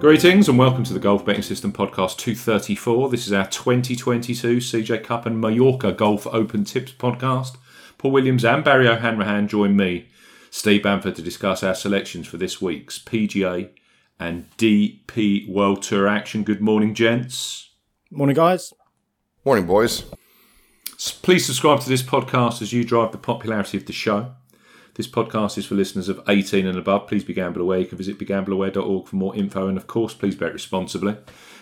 Greetings and welcome to the Golf Betting System Podcast 234. This is our 2022 CJ Cup and Mallorca Golf Open Tips podcast. Paul Williams and Barry O'Hanrahan join me, Steve Bamford, to discuss our selections for this week's PGA and DP World Tour action. Good morning, gents. Morning, guys. Morning, boys. Please subscribe to this podcast as you drive the popularity of the show. This podcast is for listeners of 18 and above. Please be gamble aware. You can visit begambleaware.org for more info. And of course, please bet responsibly.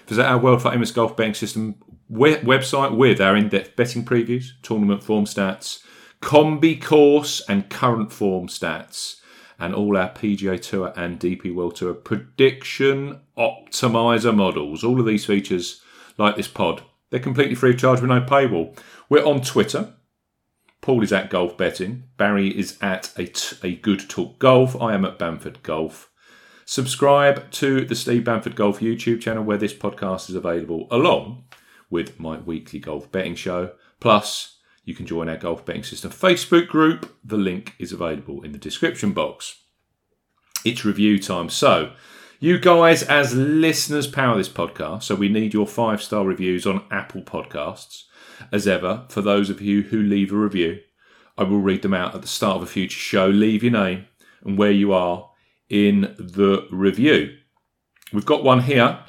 Visit our world famous golf betting system website with our in depth betting previews, tournament form stats, combi course, and current form stats, and all our PGA Tour and DP World Tour prediction optimizer models. All of these features, like this pod, they're completely free of charge with no paywall. We're on Twitter. Paul is at Golf Betting. Barry is at a, t- a Good Talk Golf. I am at Bamford Golf. Subscribe to the Steve Bamford Golf YouTube channel where this podcast is available along with my weekly golf betting show. Plus, you can join our Golf Betting System Facebook group. The link is available in the description box. It's review time. So, you guys, as listeners, power this podcast. So, we need your five star reviews on Apple Podcasts. As ever, for those of you who leave a review, I will read them out at the start of a future show. Leave your name and where you are in the review. We've got one here.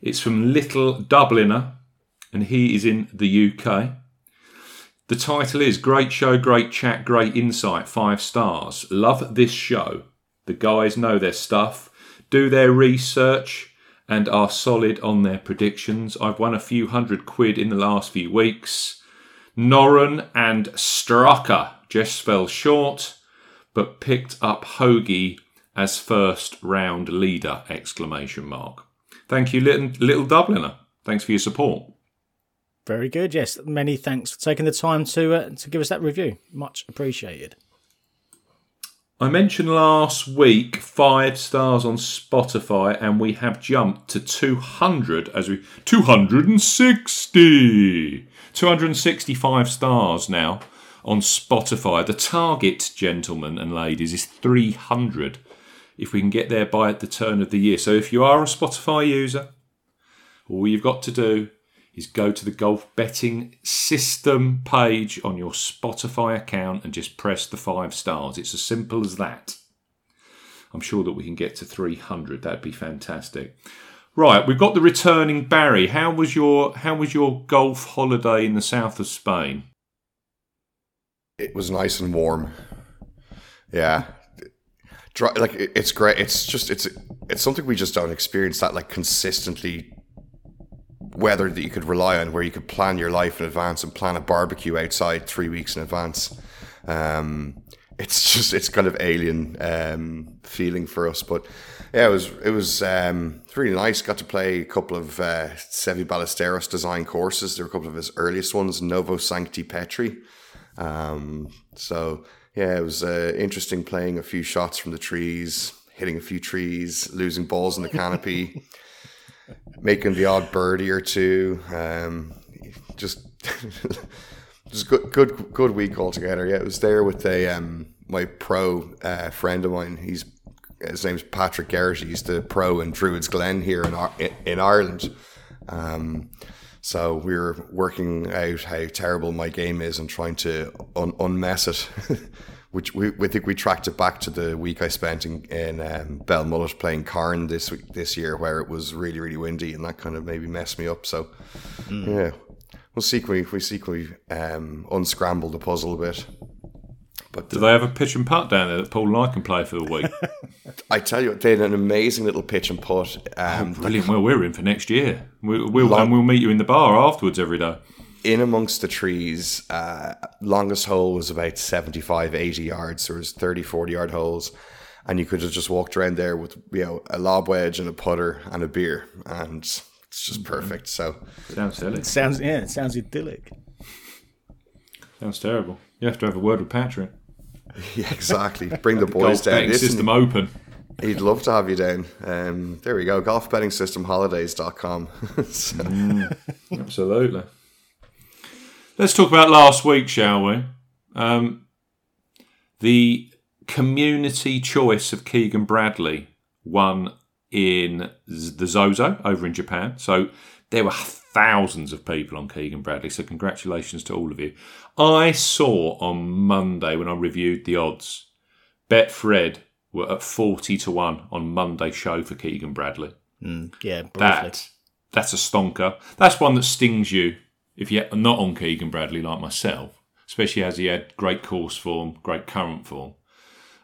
It's from Little Dubliner, and he is in the UK. The title is Great Show, Great Chat, Great Insight, five stars. Love this show. The guys know their stuff, do their research, and are solid on their predictions. I've won a few hundred quid in the last few weeks. Norén and Straka just fell short, but picked up Hoge as first round leader! Exclamation mark. Thank you, little, little Dubliner. Thanks for your support. Very good. Yes, many thanks for taking the time to uh, to give us that review. Much appreciated. I mentioned last week five stars on Spotify, and we have jumped to 200 as we 260, 265 stars now on Spotify. The target, gentlemen and ladies, is 300. If we can get there by at the turn of the year. So if you are a Spotify user, all you've got to do is go to the golf betting system page on your Spotify account and just press the five stars. It's as simple as that. I'm sure that we can get to 300. That'd be fantastic. Right, we've got the returning Barry. How was your how was your golf holiday in the south of Spain? It was nice and warm. Yeah, like it's great. It's just it's it's something we just don't experience that like consistently weather that you could rely on, where you could plan your life in advance and plan a barbecue outside three weeks in advance. Um, it's just it's kind of alien um, feeling for us, but yeah, it was it was um, really nice. Got to play a couple of uh, Seve Ballesteros design courses. There were a couple of his earliest ones, Novo Sancti Petri. Um, so yeah, it was uh, interesting playing a few shots from the trees, hitting a few trees, losing balls in the canopy, making the odd birdie or two. Um, just just good, good, good week altogether. Yeah, it was there with a um, my pro uh, friend of mine. He's his name's Patrick Garrett. He's the pro in Druids Glen here in in Ireland. Um, so we were working out how terrible my game is and trying to un- unmess it. Which we, we think we tracked it back to the week I spent in, in um, Belmullet playing Carne this week, this year, where it was really really windy and that kind of maybe messed me up. So yeah, we'll see. Can we we see can we um, unscramble the puzzle a bit. But Do they have a pitch and putt down there that Paul and I can play for the week? I tell you, they had an amazing little pitch and putt. Um, Brilliant. Well, we're in for next year. We'll, we'll, and we'll meet you in the bar afterwards every day. In amongst the trees. Uh, longest hole was about 75, 80 yards. There was 30, 40 yard holes. and you could have just walked around there with you know a lob wedge and a putter and a beer, and it's just perfect. So Sounds silly. Sounds yeah, it sounds idyllic. Sounds terrible. You have to have a word with Patrick. yeah, exactly. Bring the boys Golf down. betting Listen, system open. He'd love to have you down. Um, there we go. Golf betting system holidays.com. so, Absolutely. Let's talk about last week, shall we? Um, the community choice of Keegan Bradley won in the Zozo over in Japan. So there were thousands of people on Keegan Bradley. So congratulations to all of you. I saw on Monday when I reviewed the odds, Betfred were at 40 to 1 on Monday show for Keegan Bradley Yeah, briefly. that that's a stonker. That's one that stings you if you're not on Keegan Bradley like myself, especially as he had great course form, great current form.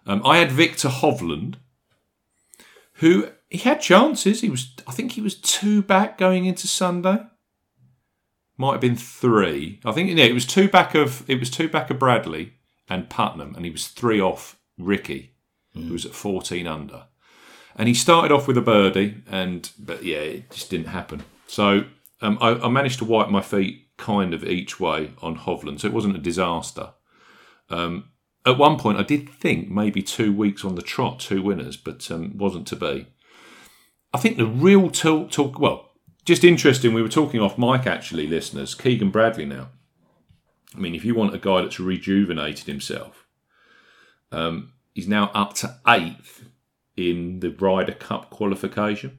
Um, I had Victor Hovland, who he had chances. He was, I think, he was two back going into Sunday. Might have been three. I think yeah, it was two back of it was two back of Bradley and Putnam, and he was three off Ricky, who was at fourteen under and he started off with a birdie, and but yeah, it just didn't happen. So um, I, I managed to wipe my feet kind of each way on Hovland, so it wasn't a disaster. Um, at one point, I did think maybe two weeks on the trot, two winners, but um, wasn't to be. I think the real talk, talk, well, just interesting. We were talking off mic, actually, listeners. Keegan Bradley now. I mean, if you want a guy that's rejuvenated himself, um, he's now up to eighth in the Ryder Cup qualification.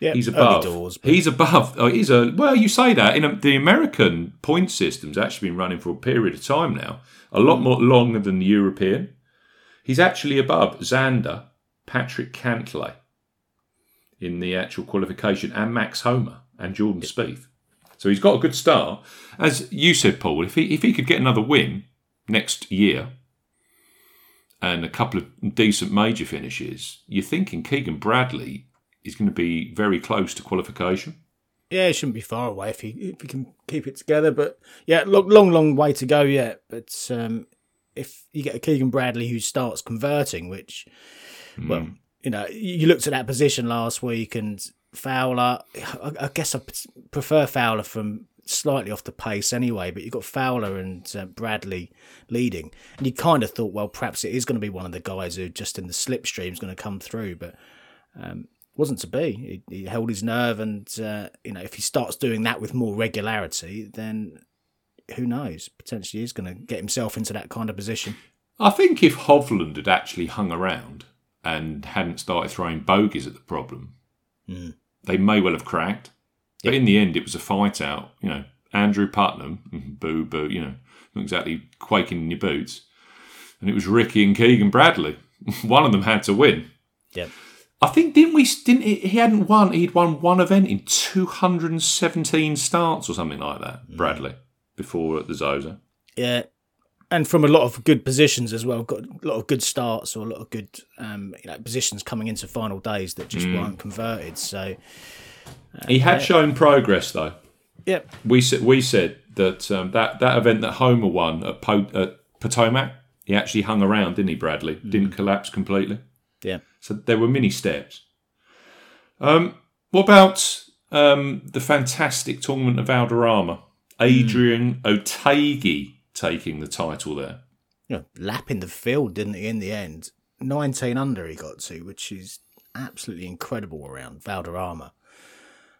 Yeah, He's above. doors. He's above. Oh, he's a well. You say that in a, the American point system's actually been running for a period of time now, a lot hmm. more longer than the European. He's actually above Xander, Patrick Cantlay in the actual qualification, and Max Homa and Jordan Spieth. So he's got a good start. As you said, Paul, if he if he could get another win next year and a couple of decent major finishes, you're thinking Keegan Bradley is going to be very close to qualification. Yeah, it shouldn't be far away if he if he can keep it together. But yeah, long, long, long way to go yet. But um, if you get a Keegan Bradley who starts converting, which, well, you know, you looked at that position last week, and Fowler. I, I guess I prefer Fowler from slightly off the pace anyway. But you've got Fowler and uh, Bradley leading, and you kind of thought, well, perhaps it is going to be one of the guys who just in the slipstream is going to come through, but wasn't to be. He, he held his nerve, and uh, you know, if he starts doing that with more regularity, then who knows? Potentially, he's going to get himself into that kind of position. I think if Hovland had actually hung around and hadn't started throwing bogeys at the problem, they may well have cracked. But in the end, it was a fight out. You know, Andrew Putnam, boo boo. You know, not exactly quaking in your boots, and it was Ricky and Keegan Bradley. One of them had to win. Yeah, I think didn't we didn't he he hadn't won he'd won one event in 217 starts or something like that Bradley before at the Zozo. yeah, and from a lot of good positions as well. Got a lot of good starts or a lot of good um, you know positions coming into final days that just weren't converted. So He had shown progress though. yeah, We said we said that um, that that event that Homa won at, po- at Potomac he actually hung around didn't he Bradley didn't collapse completely. yeah. So there were many steps. Um, what about um, the fantastic tournament of Valderrama? Adrian Otaegi taking the title there. you know, lapping the field, didn't he, in the end? 19 under he got to, which is absolutely incredible around Valderrama.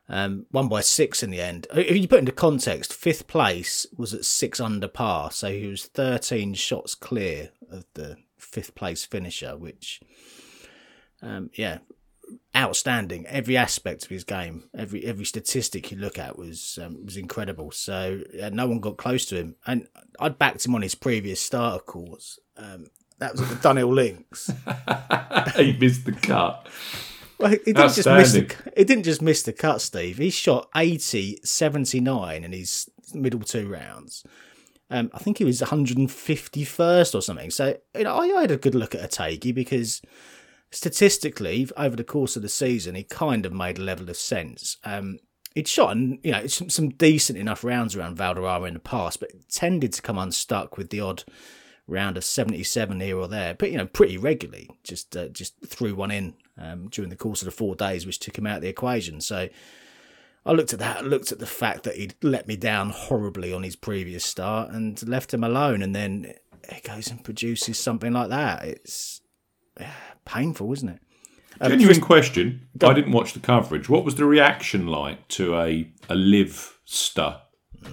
Um, one by six in the end. If you put into context, fifth place was at six under par, so he was 13 shots clear of the fifth place finisher, which, um, yeah, outstanding. Every aspect of his game, every every statistic you look at was um, was incredible. So yeah, no one got close to him, and I'd backed him on his previous start, of course. Um, that was at the Dunhill Links. he missed the cut. Well, he didn't just miss the, he didn't just miss the cut, Steve. He shot 80, 79 in his middle two rounds. Um, I think he was 151st or something. So you know, I, I had a good look at Otaegi because statistically, over the course of the season, he kind of made a level of sense. Um, he'd shot, you know, some, some decent enough rounds around Valderrama in the past, but tended to come unstuck with the odd round of 77 here or there, but you know, pretty regularly. Just uh, just threw one in um, during the course of the four days, which took him out of the equation. So I looked at that, looked at the fact that he'd let me down horribly on his previous start and left him alone, and then he goes and produces something like that. It's painful, isn't it? Um, Genuine question. I didn't watch the coverage. What was the reaction like to a a LIV star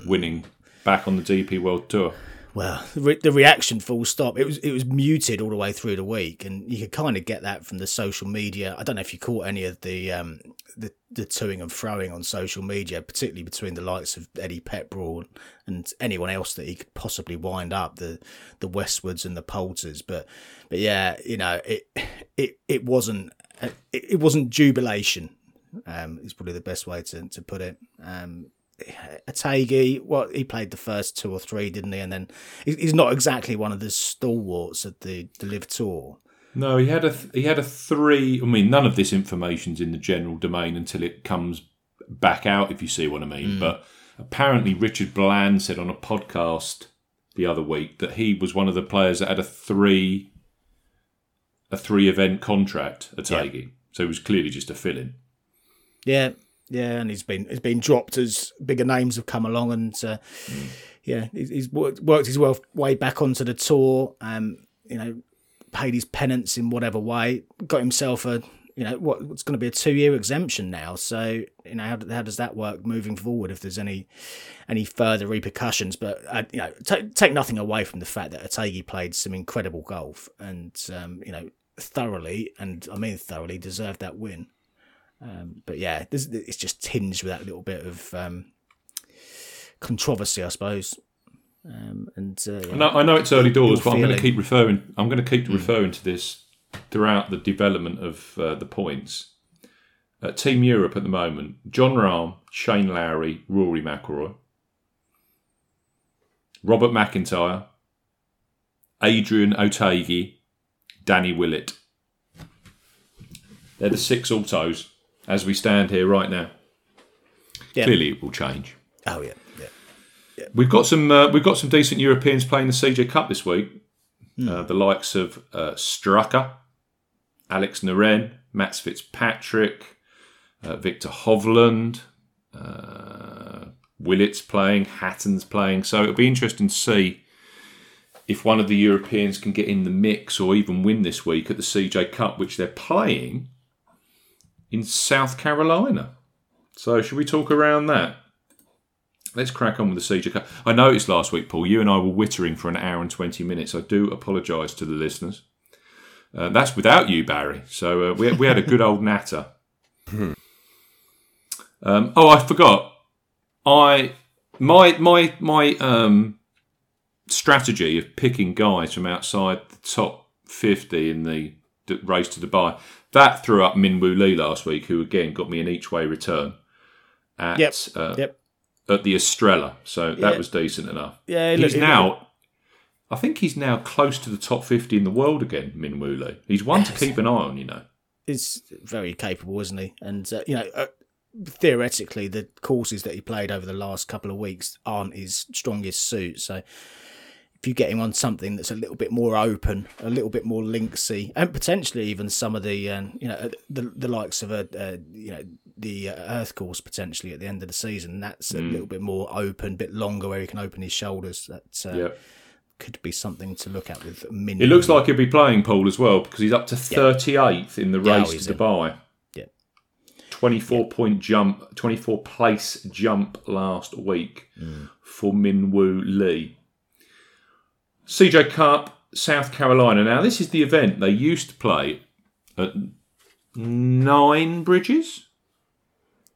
winning back on the DP World Tour? Well, the, re- the reaction full stop. It was it was muted all the way through the week, and you could kind of get that from the social media. I don't know if you caught any of the um, the the toing and throwing on social media, particularly between the likes of Eddie Pepperell and anyone else that he could possibly wind up the the Westwoods and the Poulters. But but yeah, you know it it it wasn't it, it wasn't jubilation. Um, is probably the best way to to put it. Um, Otaegi, well, he played the first two or three, didn't he? And then he's not exactly one of the stalwarts of the, the LIV Tour. No, he had a th- he had a three. I mean, none of this information's in the general domain until it comes back out, if you see what I mean. Mm. But apparently, Richard Bland said on a podcast the other week that he was one of the players that had a three a three event contract at Tagi. So it was clearly just a fill in. Yeah, yeah, and he's been he's been dropped as bigger names have come along, and uh, yeah, he's, worked, worked his way, way back onto the tour. Um, you know, paid his penance in whatever way, got himself a you know what, what's going to be a two year exemption now. So you know how, how does that work moving forward if there's any any further repercussions? But uh, you know, t- take nothing away from the fact that Otaegi played some incredible golf and um, you know thoroughly, and I mean thoroughly, deserved that win. Um, but yeah, this, it's just tinged with that little bit of um, controversy, I suppose. Um, and uh, yeah. I know, I know it's early doors, but I'm going to keep referring. I'm going to keep referring to this throughout the development of uh, the points. Uh, Team Europe at the moment: Jon Rahm, Shane Lowry, Rory McIlroy, Robert McIntyre, Adrian Otaegi, Danny Willett. They're the six autos as we stand here right now. Yeah. Clearly, it will change. oh yeah, yeah. We've got some uh, we've got some decent Europeans playing the CJ Cup this week. Uh, the likes of uh, Straka, Alex Norén, Mats Fitzpatrick, uh, Victor Hovland, uh, Willett's playing, Hatton's playing. So it'll be interesting to see if one of the Europeans can get in the mix or even win this week at the CJ Cup, which they're playing in South Carolina. So should we talk around that? Let's crack on with the CJ I noticed last week, Paul, you and I were wittering for an hour and 20 minutes. I do apologise to the listeners. Uh, that's without you, Barry. So uh, we, we had a good old natter. Um, oh, I forgot. I my my my um, strategy of picking guys from outside the top 50 in the race to Dubai that threw up Min Minwoo Lee last week, who again got me an each way return at Yep, uh, yep. at the Estrella. So that Yeah. was decent enough. Yeah, he's look, now. I think he's now close to the top 50 in the world again, Min Minwoo Lee. He's one to keep an eye on, you know. is very capable, isn't he? And uh, you know, uh, theoretically, the courses that he played over the last couple of weeks aren't his strongest suit. So, if you get him on something that's a little bit more open, a little bit more linksy, and potentially even some of the, um, you know, uh, the the likes of a, uh, you know, the uh, Earth course potentially at the end of the season, that's a little bit more open, a bit longer, where he can open his shoulders. That uh, Yeah. could be something to look at with Min. It looks like he'll be playing Paul as well because he's up to 38th in the race he's to in. Dubai. Yeah. 24 point jump, 24 place jump last week Mm. for Minwoo Lee. CJ Cup, South Carolina. Now, this is the event they used to play at Nine Bridges.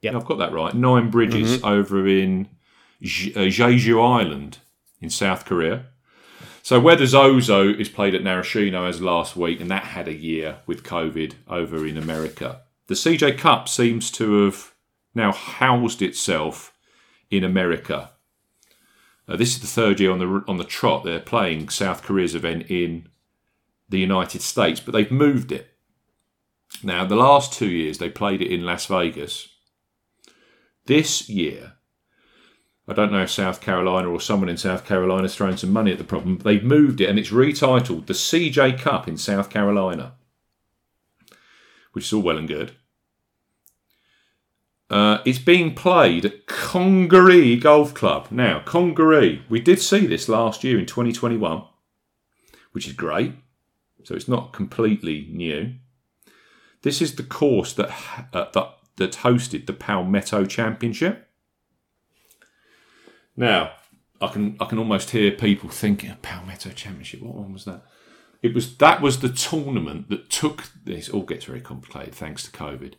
Yeah, I've got that right. Nine Bridges over in uh, Jeju Island in South Korea. So where the Zozo is played at Narashino as last week, and that had a year with COVID over in America. The CJ Cup seems to have now housed itself in America. Uh, this is the third year on the on the trot. They're playing South Korea's event in the United States, but they've moved it. Now, the last two years they played it in Las Vegas. This year, I don't know if South Carolina or someone in South Carolina has thrown some money at the problem. They've moved it and it's retitled the CJ Cup in South Carolina, which is all well and good. Uh, it's being played at Congaree Golf Club. Now, Congaree, we did see this last year in 2021, which is great. So it's not completely new. This is the course that uh, that, that hosted the Palmetto Championship. Now, I can I can almost hear people thinking Palmetto Championship. What one was that? It was that was the tournament that took this. All gets very complicated thanks to COVID.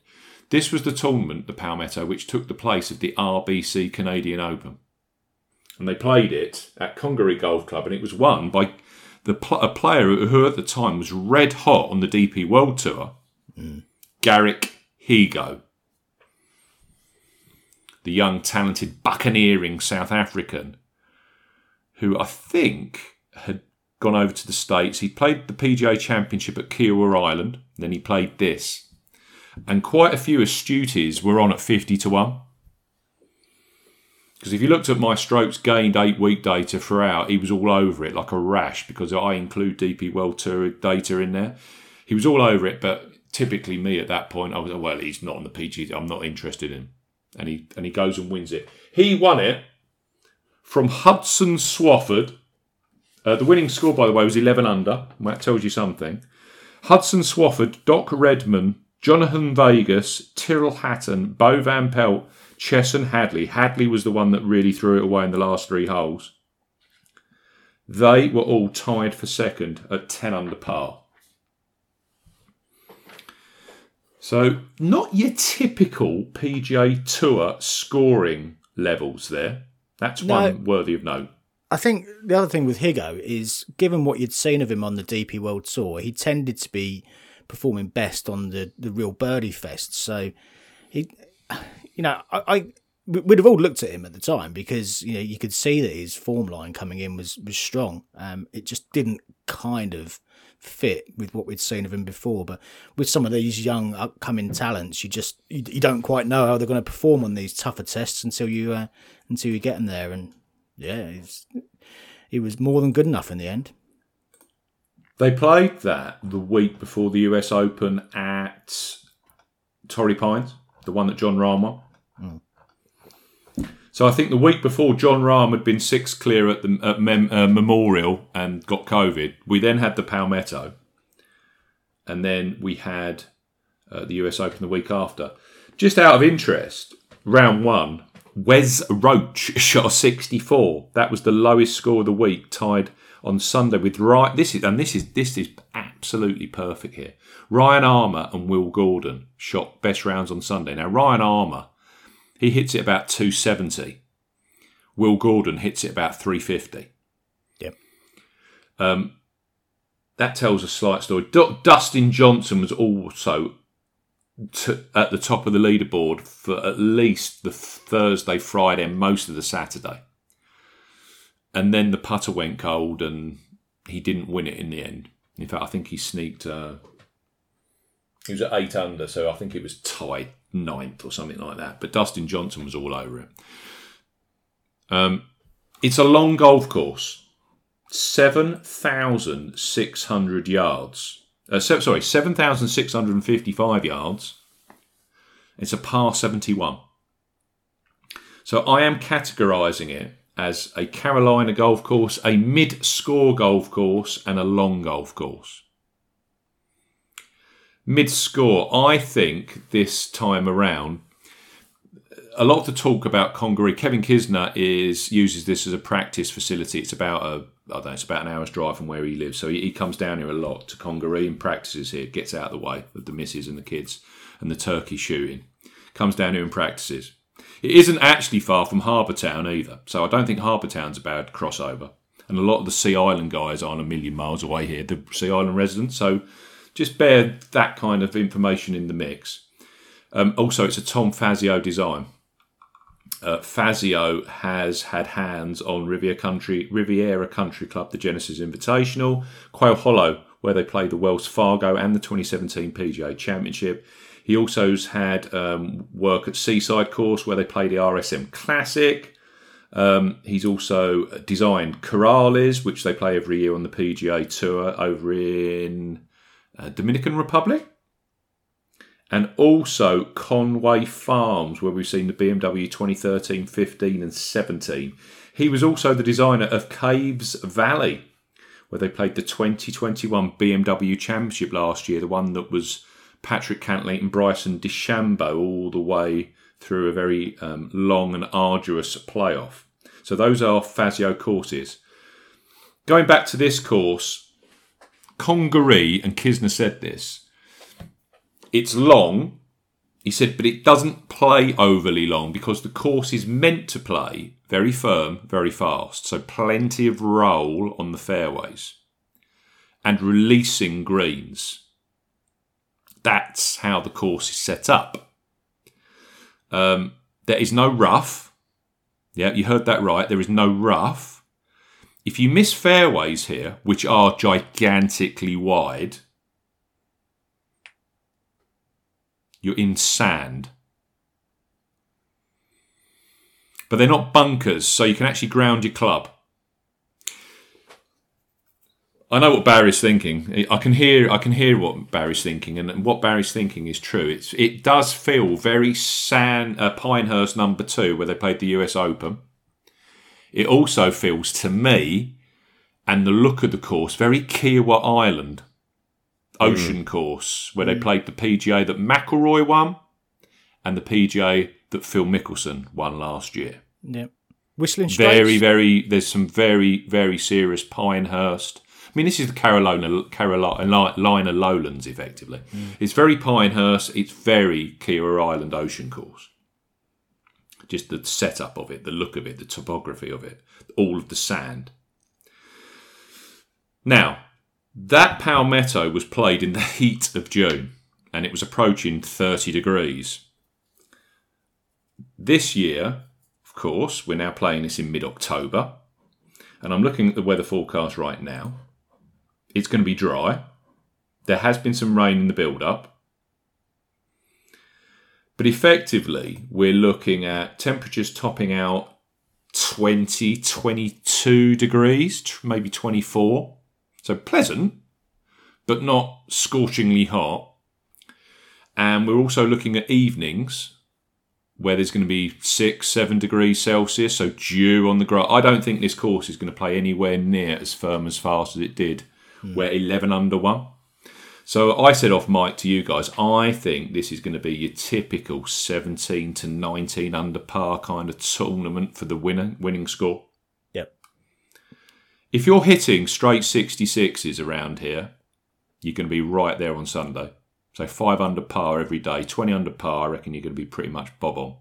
This was the tournament, the Palmetto, which took the place of the RBC Canadian Open, and they played it at Congaree Golf Club, and it was won by the pl- a player who at the time was red hot on the DP World Tour, mm. Garrick Higgo the young, talented, buccaneering South African, who I think had gone over to the States. He played the PGA Championship at Kiawah Island, then he played this. And quite a few astuties were on at 50 to 1. Because if you looked at my strokes gained eight week data throughout, he was all over it like a rash because I include DP World Tour data in there. He was all over it, but typically me at that point, I was, well, he's not on the PGA, I'm not interested in and he and he goes and wins it. He won it from Hudson Swafford. Uh, the winning score, by the way, was 11 under. That tells you something. Hudson Swafford, Doc Redman, Jhonattan Vegas, Tyrrell Hatton, Bo Van Pelt, Chesson Hadley. Hadley was the one that really threw it away in the last three holes. They were all tied for second at 10 under par. So, not your typical PGA Tour scoring levels there. That's no, one worthy of note. I think the other thing with Higgo is, given what you'd seen of him on the DP World Tour, he tended to be performing best on the, the real birdie fest. So, he, you know, I, I we'd have all looked at him at the time because you know you could see that his form line coming in was was strong. Um, it just didn't kind of fit with what we'd seen of him before. But with some of these young upcoming talents, you just you, you don't quite know how they're going to perform on these tougher tests until you uh, until you get them there. And yeah, he was more than good enough in the end. They played that the week before the US Open at Torrey Pines, the one that Jon Rahm won. Mm. So I think the week before Jon Rahm had been six clear at the at Mem, uh, Memorial and got COVID. We then had the Palmetto, and then we had uh, the US Open the week after. Just out of interest, round one, Wes Roach shot a 64. That was the lowest score of the week, tied on Sunday with right. This is and this is this is absolutely perfect here. Ryan Armour and Will Gordon shot best rounds on Sunday. Now Ryan Armour he hits it about 270. Will Gordon hits it about 350. Yep. Um, that tells a slight story. D- Dustin Johnson was also t- at the top of the leaderboard for at least the Thursday, Friday, and most of the Saturday. And then the putter went cold and he didn't win it in the end. In fact, I think he sneaked. Uh, he was at eight under, so I think it was tied ninth or something like that. But Dustin Johnson was all over it. Um, it's a long golf course, seven thousand six hundred yards. Uh, so, sorry, seven thousand six hundred and fifty-five yards. It's a par seventy-one. So I am categorising it as a Carolina golf course, a mid-score golf course, and a long golf course mid score, I think this time around, a lot of the talk about Congaree, Kevin Kisner is uses this as a practice facility. It's about a I don't know, it's about an hour's drive from where he lives. So he, he comes down here a lot to Congaree and practices here, gets out of the way of the misses and the kids and the turkey shooting. Comes down here and practices. It isn't actually far from Harbour Town either. So I don't think Harbour Town's a bad crossover. And a lot of the Sea Island guys aren't a million miles away here, the Sea Island residents. So just bear that kind of information in the mix. Um, also, it's a Tom Fazio design. Uh, Fazio has had hands on Riviera Country, Riviera Country Club, the Genesis Invitational, Quail Hollow, where they play the Wells Fargo and the 2017 PGA Championship. He also has had um, work at Seaside Course, where they play the RSM Classic. Um, he's also designed Corales, which they play every year on the PGA Tour over in uh, Dominican Republic. And also Conway Farms, where we've seen the BMW 2013, 15, and 17. He was also the designer of Caves Valley, where they played the 2021 BMW Championship last year, the one that was Patrick Cantlay and Bryson DeChambeau all the way through a very um, long and arduous playoff. So those are Fazio courses. Going back to this course, Congaree, and Kisner said this, it's long, he said, but it doesn't play overly long because the course is meant to play very firm, very fast. So plenty of roll on the fairways and releasing greens. That's how the course is set up. Um, there is no rough. Yeah, you heard that right. There is no rough. If you miss fairways here, which are gigantically wide, you're in sand. But they're not bunkers, so you can actually ground your club. I know what Barry's thinking. I can hear I can hear what Barry's thinking, and what Barry's thinking is true. It's it does feel very San uh, Pinehurst number two, where they played the U.S. Open. It also feels to me, and the look of the course, very Kiawah Island Ocean course, where they played the PGA that McIlroy won, and the PGA that Phil Mickelson won last year. Yeah. Whistling Straits. Very, very. There's some very, very serious Pinehurst. I mean, this is the Carolina, Carolina Lowlands, effectively. Mm. It's very Pinehurst. It's very Kiawah Island Ocean course. Just the setup of it, the look of it, the topography of it, all of the sand. Now, that Palmetto was played in the heat of June, and it was approaching 30 degrees. This year, of course, we're now playing this in mid October, and I'm looking at the weather forecast right now. It's going to be dry. There has been some rain in the build up. But effectively, we're looking at temperatures topping out 20, 22 degrees, maybe 24. So pleasant, but not scorchingly hot. And we're also looking at evenings where there's going to be six, seven degrees Celsius, so dew on the grass. I don't think this course is going to play anywhere near as firm as fast as it did, Mm. where 11 under one. So I said off mic to you guys, I think this is going to be your typical 17 to 19 under par kind of tournament for the winner, winning score. Yep. If you're hitting straight 66s around here, you're going to be right there on Sunday. So five under par every day, 20 under par, I reckon you're going to be pretty much bob on.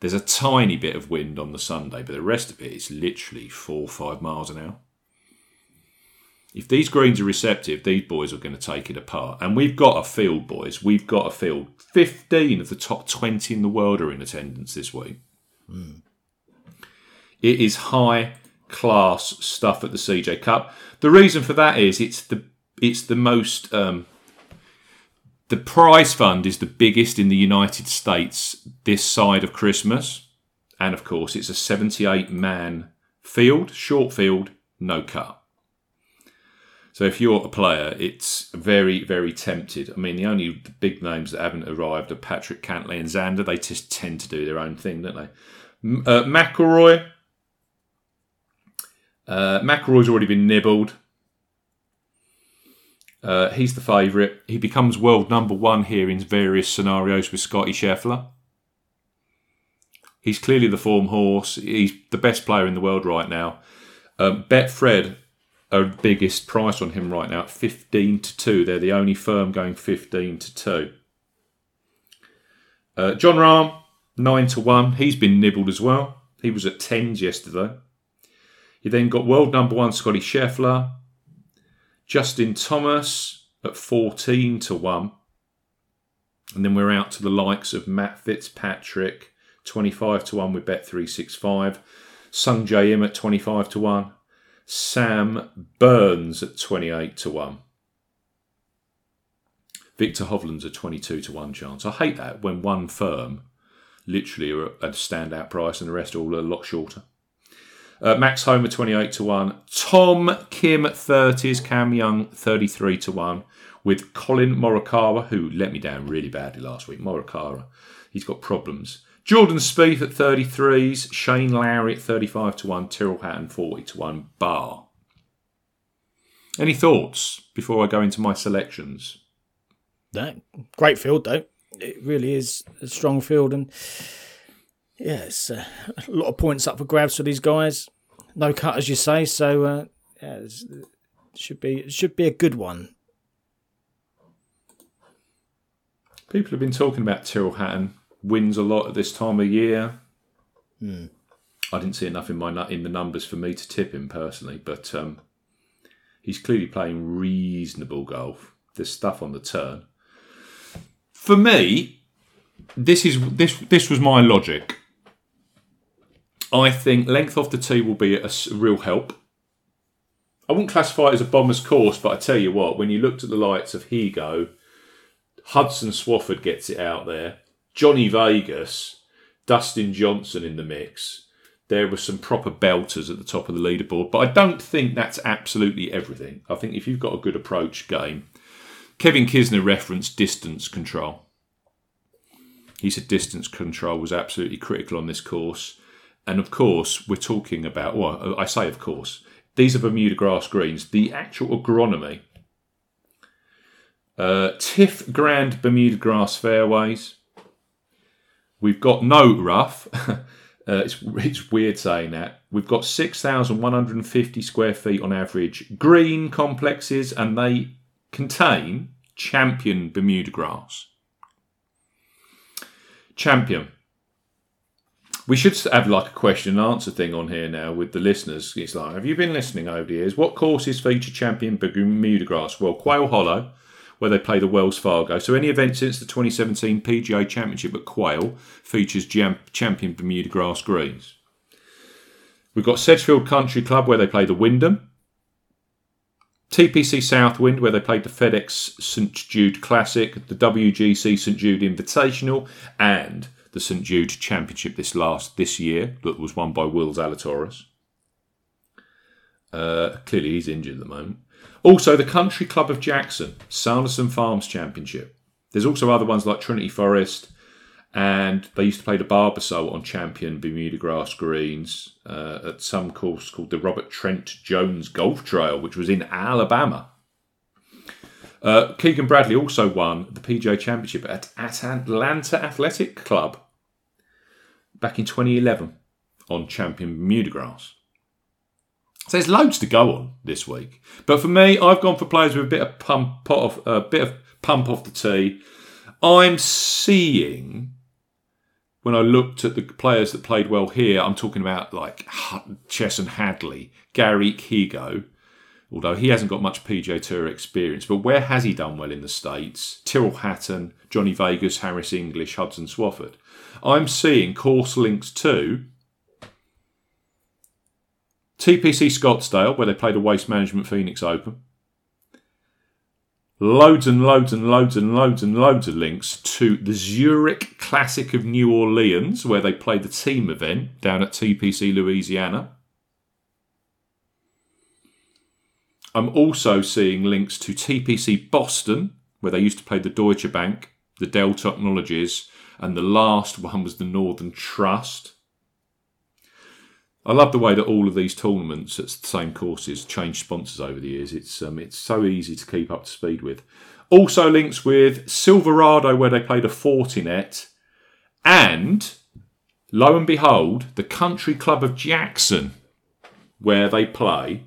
There's a tiny bit of wind on the Sunday, but the rest of it is literally four or five miles an hour. If these greens are receptive, these boys are going to take it apart. And we've got a field, boys. We've got a field. 15 of the top 20 in the world are in attendance this week. It is high class stuff at the CJ Cup. The reason for that is it's the it's the most um, the prize fund is the biggest in the United States this side of Christmas, and of course it's a 78 man field, short field, no cut. So if you're a player, it's very, very tempted. I mean, the only big names that haven't arrived are Patrick Cantlay and Xander. They just tend to do their own thing, don't they? Uh, McIlroy. Uh, McIlroy's already been nibbled. Uh, he's the favourite. He becomes world number one here in various scenarios with Scotty Scheffler. He's clearly the form horse. He's the best player in the world right now. Um, Betfred are biggest price on him right now at 15 to 2. They're the only firm going 15 to 2. Uh, Jon Rahm, 9 to 1. He's been nibbled as well. He was at 10s yesterday. You then got world number one Scotty Scheffler, Justin Thomas at 14 to 1. And then we're out to the likes of Matt Fitzpatrick, 25 to 1 with Bet365. Sungjae Im at 25 to 1. Sam Burns at 28 to 1. Victor Hovland's a 22 to 1 chance. I hate that when one firm literally a, a standout price, and the rest are all a lot shorter. Uh, Max Homa 28 to 1. Tom Kim 30s. Cam Young 33 to 1. With Collin Morikawa, who let me down really badly last week. Morikawa, he's got problems. Jordan Spieth at 33s. Shane Lowry at 35 to 1. Tyrrell Hatton 40 to 1. Bar. Any thoughts before I go into my selections? No, great field though. It really is a strong field, and yeah, it's uh, a lot of points up for grabs for these guys. No cut, as you say, so uh, yeah, it should be it should be a good one. People have been talking about Tyrrell Hatton wins a lot at this time of year. Hmm. I didn't see enough in my in the numbers for me to tip him personally, but um, he's clearly playing reasonable golf. There's stuff on the turn. For me, this is this this was my logic. I think length off the tee will be a real help. I wouldn't classify it as a bomber's course, but I tell you what, when you looked at the lights of Higgo, Hudson Swafford gets it out there, Johnny Vegas, Dustin Johnson in the mix. There were some proper belters at the top of the leaderboard, but I don't think that's absolutely everything. I think if you've got a good approach game, Kevin Kisner referenced distance control. He said distance control was absolutely critical on this course. And of course, we're talking about, well, I say of course, these are Bermuda grass greens. The actual agronomy, uh, TifGrand Bermuda grass fairways. We've got no rough. uh, it's, it's weird saying that. We've got 6,150 square feet on average green complexes, and they contain champion Bermuda grass. Champion. We should have like a question and answer thing on here now with the listeners. It's like, have you been listening over the years? What courses feature champion Bermuda grass? Well, Quail Hollow, where they play the Wells Fargo. So any event since the 2017 PGA Championship at Quail features jam- champion Bermuda grass greens. We've got Sedgefield Country Club, where they play the Wyndham. TPC Southwind, where they played the FedEx St Jude Classic, the WGC St Jude Invitational, and the St Jude Championship this last this year that was won by Will Zalatoris. Uh, clearly, he's injured at the moment. Also, the Country Club of Jackson, Sanderson Farms Championship. There's also other ones like Trinity Forest, and they used to play the Barbasol on champion Bermuda grass greens uh, at some course called the Robert Trent Jones Golf Trail, which was in Alabama. Uh, Keegan Bradley also won the PGA Championship at, at Atlanta Athletic Club back in 2011 on champion Bermuda grass. So there's loads to go on this week, but for me, I've gone for players with a bit of pump off, a bit of pump off the tee. I'm seeing when I looked at the players that played well here, I'm talking about like Chesson Hadley, Gary Higgo, although he hasn't got much PGA Tour experience. But where has he done well in the States? Tyrrell Hatton, Johnny Vegas, Harris English, Hudson Swafford. I'm seeing course links to TPC Scottsdale, where they played a Waste Management Phoenix Open. Loads and loads and loads and loads and loads of links to the Zurich Classic of New Orleans, where they played the team event down at TPC Louisiana. I'm also seeing links to TPC Boston, where they used to play the Deutsche Bank, the Dell Technologies, and the last one was the Northern Trust. I love the way that all of these tournaments at the same courses change sponsors over the years. It's um, it's so easy to keep up to speed with. Also links with Silverado, where they played a Fortinet, and lo and behold, the Country Club of Jackson, where they play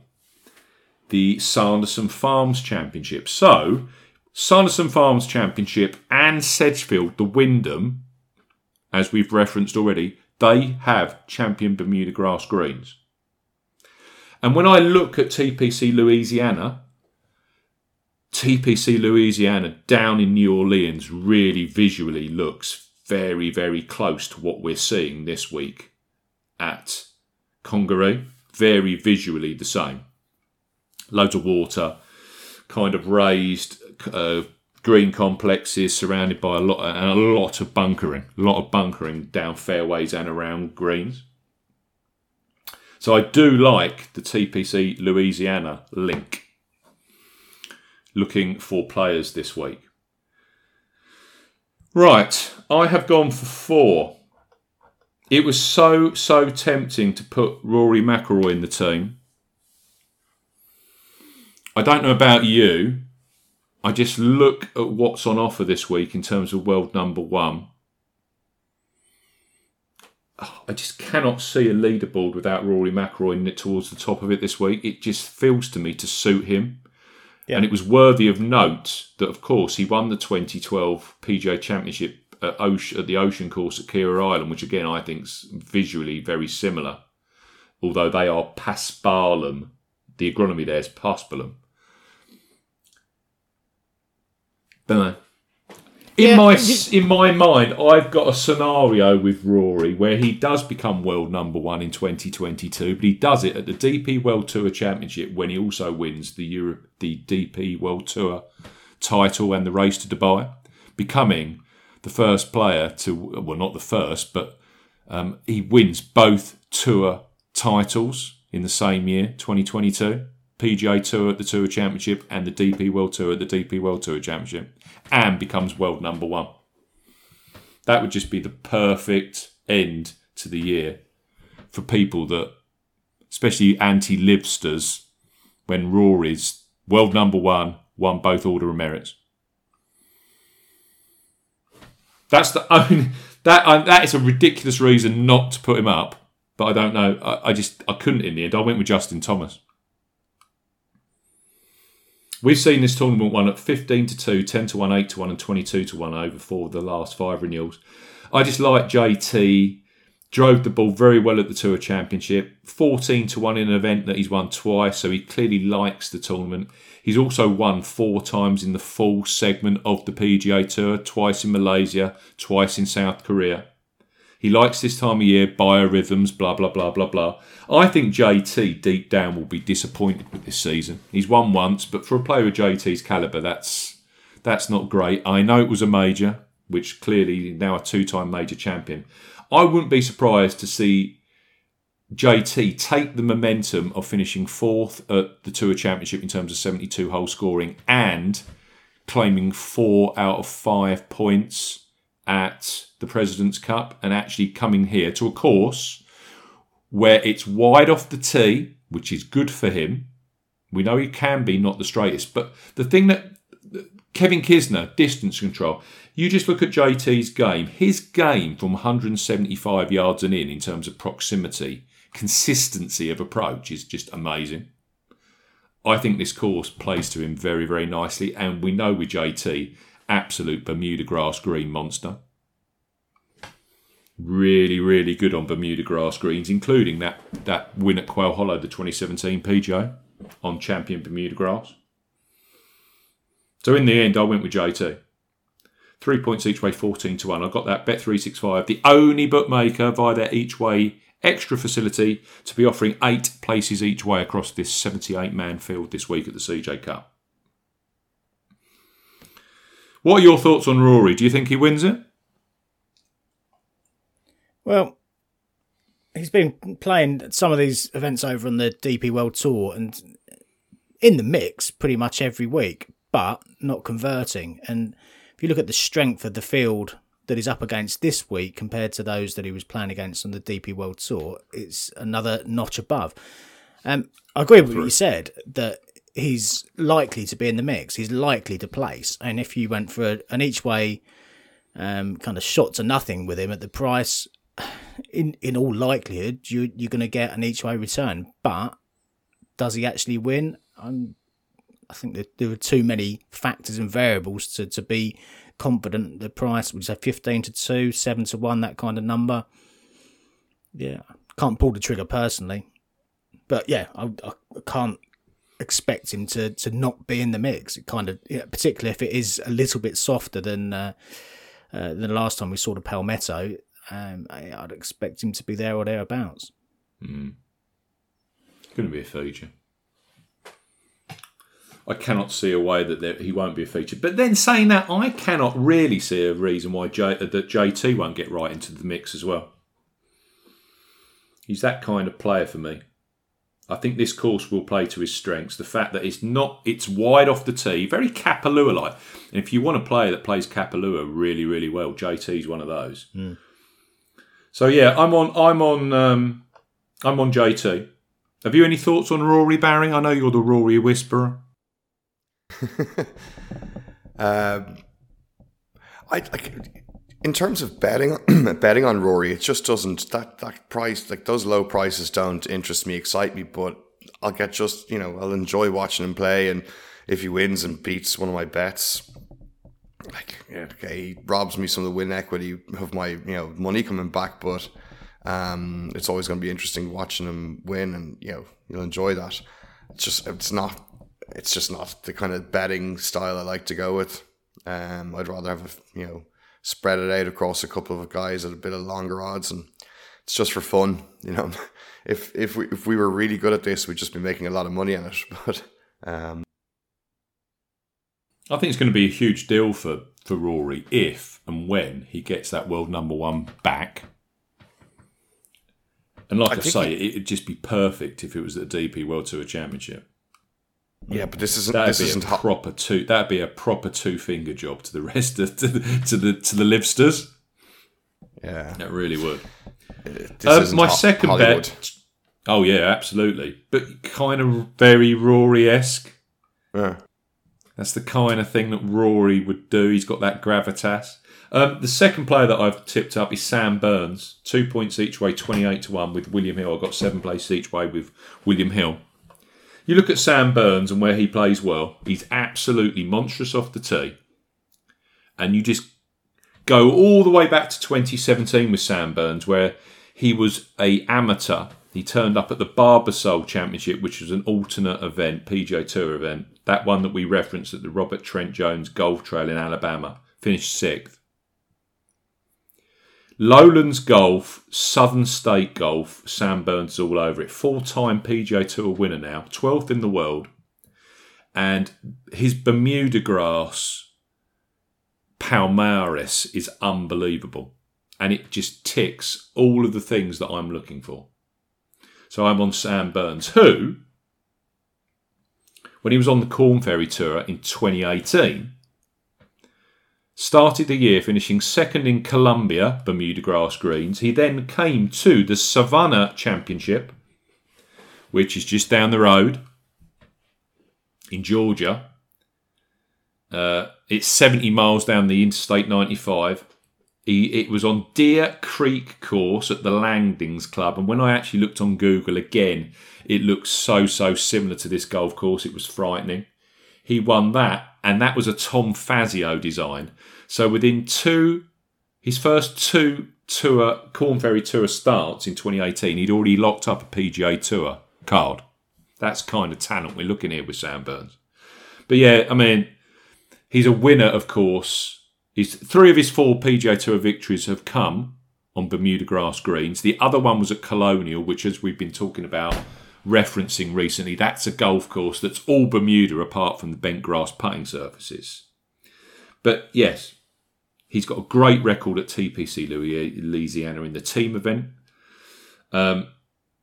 the Sanderson Farms Championship. So, Sanderson Farms Championship and Sedgefield, the Wyndham, as we've referenced already, they have champion Bermuda grass greens. And when I look at TPC Louisiana, TPC Louisiana down in New Orleans really visually looks very, very close to what we're seeing this week at Congaree. Very visually the same. Loads of water, kind of raised, uh, green complexes surrounded by a lot and a lot of bunkering, a lot of bunkering down fairways and around greens. So I do like the TPC Louisiana link. Looking for players this week. Right, I have gone for four. It was so so tempting to put Rory McIlroy in the team. I don't know about you. I just look at what's on offer this week in terms of world number one. I just cannot see a leaderboard without Rory McIlroy towards the top of it this week. It just feels to me to suit him. Yeah. And it was worthy of note that, of course, he won the 2012 PGA Championship at, Ocean, at the Ocean Course at Kiawah Island, which again I think is visually very similar, although they are paspalum. The agronomy there is paspalum. Don't know. In yeah, my in my mind, I've got a scenario with Rory where he does become world number one in 2022, but he does it at the DP World Tour Championship when he also wins the Euro, the DP World Tour title and the race to Dubai, becoming the first player to well, not the first, but um, he wins both tour titles in the same year, 2022. PGA Tour at the Tour Championship and the DP World Tour at the DP World Tour Championship and becomes world number one. That would just be the perfect end to the year for people that, especially anti libsters, when Rory's world number one, won both Order of Merits. That's the only that that is a ridiculous reason not to put him up. But I don't know. I, I just I couldn't in the end. I went with Justin Thomas. We've seen this tournament won at 15 to 2, 10 to 1, 8 to 1, and 22 to 1 over for the last five renewals. I just like JT. Drove the ball very well at the Tour Championship. 14 to 1 in an event that he's won twice, so he clearly likes the tournament. He's also won four times in the full segment of the PGA Tour, twice in Malaysia, twice in South Korea. He likes this time of year, biorhythms, blah, blah, blah, blah, blah. I think JT deep down will be disappointed with this season. He's won once, but for a player of JT's calibre, that's that's not great. I know it was a major, which clearly now a two-time major champion. I wouldn't be surprised to see JT take the momentum of finishing fourth at the Tour Championship in terms of 72 hole scoring and claiming four out of five points at the President's Cup and actually coming here to a course where it's wide off the tee, which is good for him. We know he can be not the straightest, but the thing that Kevin Kisner, distance control, you just look at JT's game, his game from 175 yards and in, in terms of proximity, consistency of approach is just amazing. I think this course plays to him very, very nicely, and we know with JT, absolute Bermuda grass green monster. Really, really good on Bermuda grass greens, including that, that win at Quail Hollow, the 2017 PGA on champion Bermuda grass. So in the end, I went with JT. Three points each way, 14 to 1. I got that Bet365, the only bookmaker via their each way extra facility to be offering eight places each way across this 78 man field this week at the CJ Cup. What are your thoughts on Rory? Do you think he wins it? Well, he's been playing some of these events over on the DP World Tour and in the mix pretty much every week, but not converting. And if you look at the strength of the field that he's up against this week compared to those that he was playing against on the DP World Tour, it's another notch above. Um, I agree with what you said that he's likely to be in the mix. He's likely to place. And if you went for an each way um, kind of shot to nothing with him at the price, in in all likelihood, you you're going to get an each way return. But does he actually win? I'm, I think that there are too many factors and variables to, to be confident the price would say 15 to 2 7 to 1 that kind of number yeah can't pull the trigger personally but yeah i, I can't expect him to to not be in the mix. It kind of, particularly if it is a little bit softer than uh, uh, than the last time we saw the Palmetto. Um, I, would expect him to be there or thereabouts. Mm. Going to be a feature. I cannot see a way that there, he won't be a feature. But then saying that, I cannot really see a reason why J, that JT won't get right into the mix as well. He's that kind of player for me. I think this course will play to his strengths. The fact that it's not, it's wide off the tee, very Kapalua like. And if you want a player that plays Kapalua really, really well, JT's one of those. Mm. So yeah, I'm on, I'm on, um, I'm on JT. Have you any thoughts on Rory Barry? I know you're the Rory whisperer. um, I like in terms of betting betting on Rory. It just doesn't that that price like those low prices don't interest me, excite me. But I'll get just you know I'll enjoy watching him play, and if he wins and beats one of my bets, like yeah, okay, he robs me some of the win equity of my you know money coming back, but. Um, it's always going to be interesting watching him win, and you know you'll enjoy that. It's just it's not it's just not the kind of betting style I like to go with. Um, I'd rather have a, you know spread it out across a couple of guys at a bit of longer odds, and it's just for fun. You know, if if we if we were really good at this, we'd just be making a lot of money on it. But um, I think it's going to be a huge deal for for Rory if and when he gets that world number one back. And like I, I say, he, it'd just be perfect if it was at the DP World Tour Championship. Yeah, but this isn't. That'd this be isn't a proper two. That'd be a proper two finger job to the rest of to the to the, to the livesters. Yeah, That really would. Uh, my Ho- second Hollywood. bet. Oh yeah, absolutely. But kind of very Rory esque. Yeah. That's the kind of thing that Rory would do. He's got that gravitas. Um, the second player that I've tipped up is Sam Burns. Two points each way, 28 to 1 with William Hill. I've got seven places each way with William Hill. You look at Sam Burns and where he plays well, he's absolutely monstrous off the tee. And you just go all the way back to 2017 with Sam Burns, where he was a amateur. He turned up at the Barbasol Championship, which was an alternate event, PGA Tour event. That one that we referenced at the Robert Trent Jones Golf Trail in Alabama. Finished sixth. Lowlands Golf, Southern State Golf, Sam Burns all over it. Four time PGA Tour winner now, 12th in the world. And his Bermuda grass palmarès is unbelievable. And it just ticks all of the things that I'm looking for. So I'm on Sam Burns, who, when he was on the Korn Ferry Tour in 2018, started the year finishing second in Colombia, Bermuda Grass Greens. He then came to the Savannah Championship, which is just down the road in Georgia. Uh, it's 70 miles down the Interstate 95. He, it was on Deer Creek course at the Landings Club, and when I actually looked on Google again, it looks so so similar to this golf course. It was frightening. He won that, and that was a Tom Fazio design. So within two, his first two tour Korn Ferry Tour starts in 2018, he'd already locked up a PGA Tour card. That's kind of talent we're looking here with Sam Burns. But yeah, I mean, he's a winner, of course. He's three of his four PGA Tour victories have come on Bermuda grass greens. The other one was at Colonial, which, as we've been talking about, referencing recently, that's a golf course that's all Bermuda apart from the bent grass putting surfaces. But yes, he's got a great record at TPC Louisiana in the team event. Um,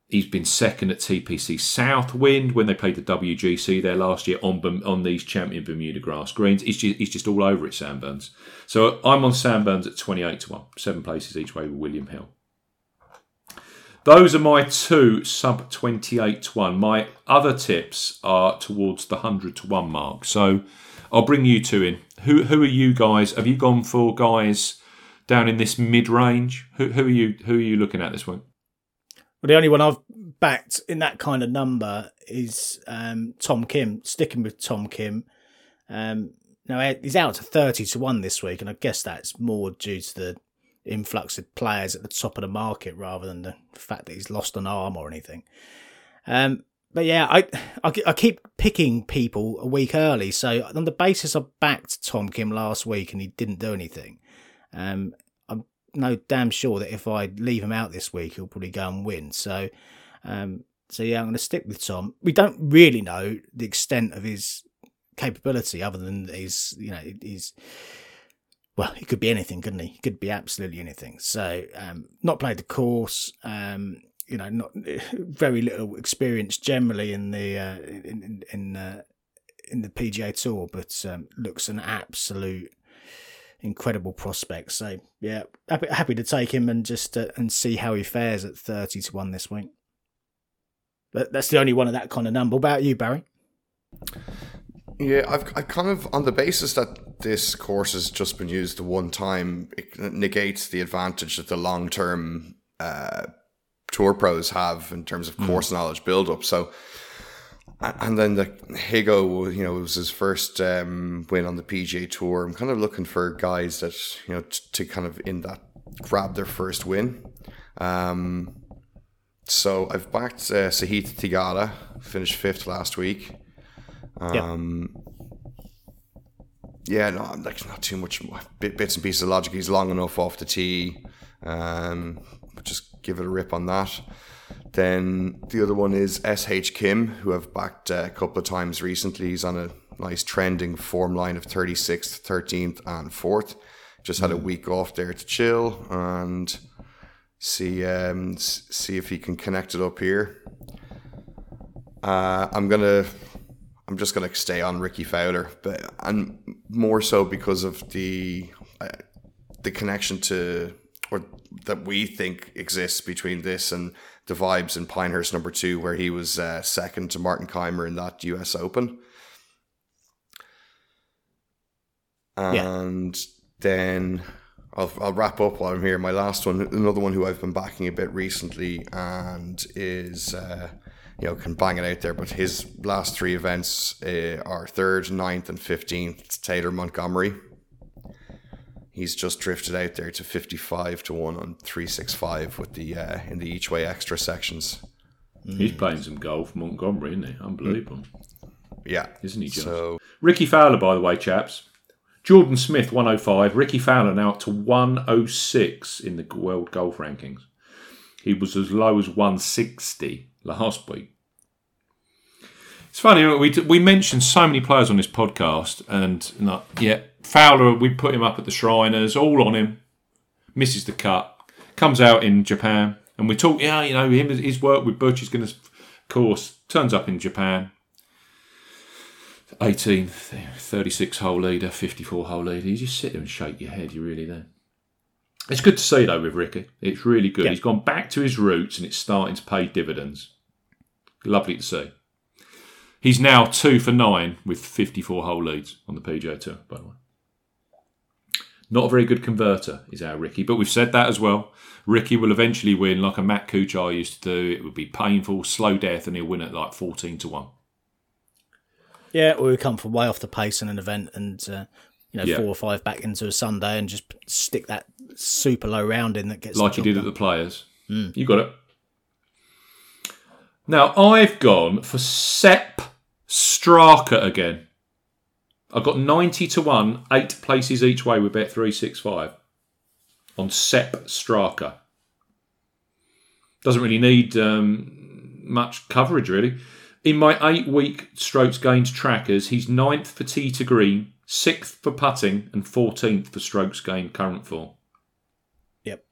he's been second at TPC Southwind when they played the WGC there last year on on these champion Bermuda grass greens. He's just, he's just all over it, Sam Burns. So I'm on Sam Burns at 28 to 1, seven places each way with William Hill. Those are my two sub 28 to 1. My other tips are towards the 100 to 1 mark. So I'll bring you two in. Who who are you guys? Have you gone for guys down in this mid range? Who, who are you who are you looking at this one? Well, the only one I've backed in that kind of number is um, Tom Kim. Sticking with Tom Kim. Um, now he's out to thirty to one this week, and I guess that's more due to the influx of players at the top of the market rather than the fact that he's lost an arm or anything. Um, but yeah, I, I I keep picking people a week early. So on the basis I backed Tom Kim last week and he didn't do anything, um, I'm no damn sure that if I leave him out this week, he'll probably go and win. So, um, so yeah, I'm going to stick with Tom. We don't really know the extent of his capability other than he's you know he's well, he could be anything, couldn't he? He could be absolutely anything. So, um, not played the course, um, you know, not very little experience generally in the uh, in in in, uh, in the PGA Tour, but um, looks an absolute incredible prospect. So, yeah, happy, happy to take him and just uh, and see how he fares at thirty to one this week. But that's the only one of that kind of number. What about you, Barry? Yeah, I've, I've kind of, on the basis that this course has just been used one time, it negates the advantage that the long term uh, tour pros have in terms of course mm. knowledge build up. So, and then the Higgo, you know, it was his first um, win on the PGA Tour. I'm kind of looking for guys that, you know, t- to kind of in that grab their first win. Um, so I've backed uh, Sahith Theegala, finished fifth last week. Um, yeah. yeah, no, I'm like not too much bits and pieces of logic. He's long enough off the tee. Um, just give it a rip on that. Then the other one is SH Kim, who I've backed uh, a couple of times recently. He's on a nice trending form line of 36th, 13th, and 4th. Just had a hmm. week off there to chill and see um, see if he can connect it up here. Uh, I'm gonna I'm just gonna stay on Rickie Fowler, but and more so because of the uh, the connection to or that we think exists between this and the vibes in Pinehurst number two, where he was uh, second to Martin Kaymer in that U.S. Open. And yeah. then I'll, I'll wrap up while I'm here. My last one, another one who I've been backing a bit recently, and is uh, you know can bang it out there. But his last three events uh, are third, 9th, and fifteenth. Taylor Montgomery. He's just drifted out there to fifty-five to one on three six five with the uh, in the each way extra sections. He's playing some golf, Montgomery, isn't he? Unbelievable. Yeah, isn't he? Just so, Rickie Fowler, by the way, chaps. Jordan Smith 105, Rickie Fowler now up to 106 in the world golf rankings. He was as low as 160 last week. It's funny we we mentioned so many players on this podcast, and not, uh, yeah, Fowler we put him up at the Shriners, all on him, misses the cut, comes out in Japan, and we talk, yeah, you know, him his work with Butch is going to, of course, turns up in Japan, 18, 36 hole leader, 54 hole leader. You just sit there and shake your head. You're really there. It's good to see though with Rickie. It's really good. Yeah. He's gone back to his roots and it's starting to pay dividends. Lovely to see. He's now two for nine with 54 hole leads on the PGA Tour, by the way. Not a very good converter is our Rickie, but we've said that as well. Rickie will eventually win like a Matt Kuchar used to do. It would be painful, slow death, and he'll win at like 14 to 1. Yeah, or we come from way off the pace in an event and uh, you know yeah. four or five back into a Sunday and just stick that super low round in that gets like you did done. at the Players. Mm. You got it. Now I've gone for Sepp Straka again. I've got ninety to one, eight places each way with bet three six five on Sepp Straka. Doesn't really need um, much coverage really. In my eight week strokes gained trackers, he's ninth for tee to green, sixth for putting, and 14th for strokes gained current form. Yep.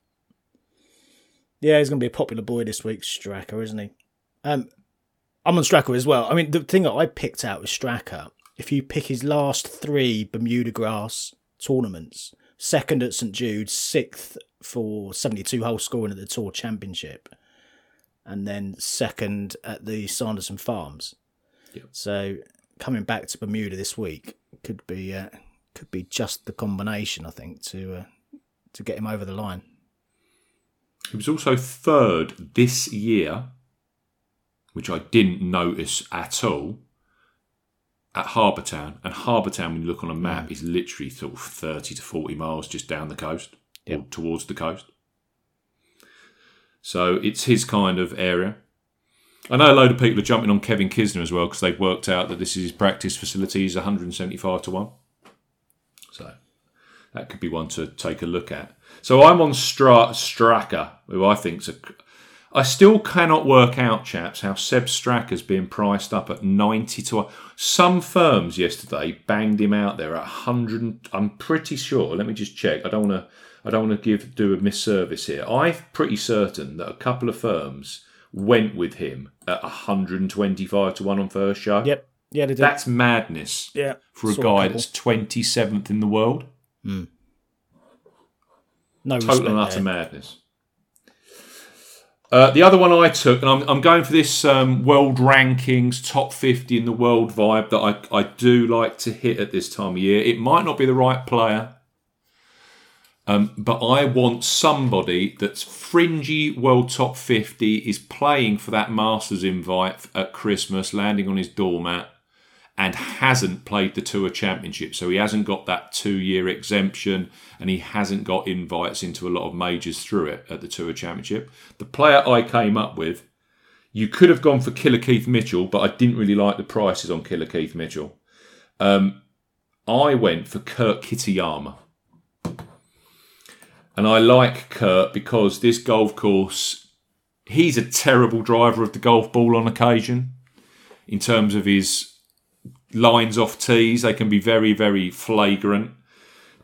Yeah, he's going to be a popular boy this week, Straka, isn't he? Um, I'm on Straka as well. I mean, the thing that I picked out with Straka, if you pick his last three Bermuda Grass tournaments, second at St Jude's, sixth for 72 hole scoring at the Tour Championship, and then second at the Sanderson Farms. Yep. So coming back to Bermuda this week could be uh, could be just the combination, I think, to uh, to get him over the line. He was also third this year, which I didn't notice at all, at Harbour Town. And Harbour Town, when you look on a map, mm. is literally sort of 30 to 40 miles just down the coast yep. or towards the coast. So it's his kind of area. I know a load of people are jumping on Kevin Kisner as well because they've worked out that this is his practice facility is 175 to 1. So that could be one to take a look at. So I'm on Stra- Straka, who I think's a. I still cannot work out, chaps, how Sepp Straka's being priced up at 90 to. Some firms yesterday banged him out there at 100. I'm pretty sure. Let me just check. I don't want to. I don't want to give do a misservice here. I'm pretty certain that a couple of firms went with him at 125 to one on first show. Yep. Yeah, they did. That's madness yeah. for a guy couple. that's 27th in the world. no Total and utter there. madness. Uh, the other one I took, and I'm, I'm going for this um, world rankings top 50 in the world vibe that I, I do like to hit at this time of year. It might not be the right player, um, but I want somebody that's fringy world top 50, is playing for that Masters invite at Christmas, landing on his doormat, and hasn't played the Tour Championship. So he hasn't got that two year exemption and he hasn't got invites into a lot of majors through it at the Tour Championship. The player I came up with, you could have gone for Killer Keith Mitchell, but I didn't really like the prices on Killer Keith Mitchell. Um, I went for Kurt Kitayama. And I like Kurt because this golf course, he's a terrible driver of the golf ball on occasion in terms of his lines off tees. They can be very, very flagrant.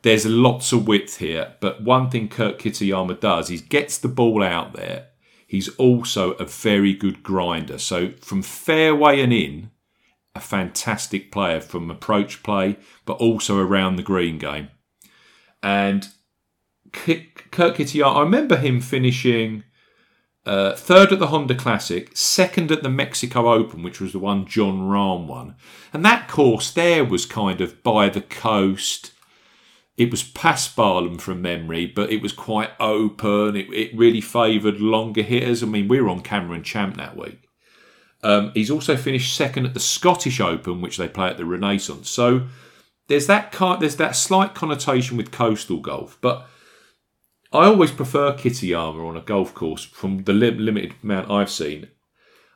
There's lots of width here, but one thing Kurt Kitayama does is gets the ball out there. He's also a very good grinder. So from fairway and in, a fantastic player from approach play, but also around the green game. And Kurt Kitayama, I remember him finishing uh, third at the Honda Classic, second at the Mexico Open, which was the one Jon Rahm won. And that course there was kind of by the coast. It was paspalum from memory, but it was quite open. It, it really favoured longer hitters. I mean, we were on Cameron Champ that week. Um, he's also finished second at the Scottish Open, which they play at the Renaissance. So there's that there's that slight connotation with coastal golf, but I always prefer Kitayama on a golf course from the lim- limited amount I've seen.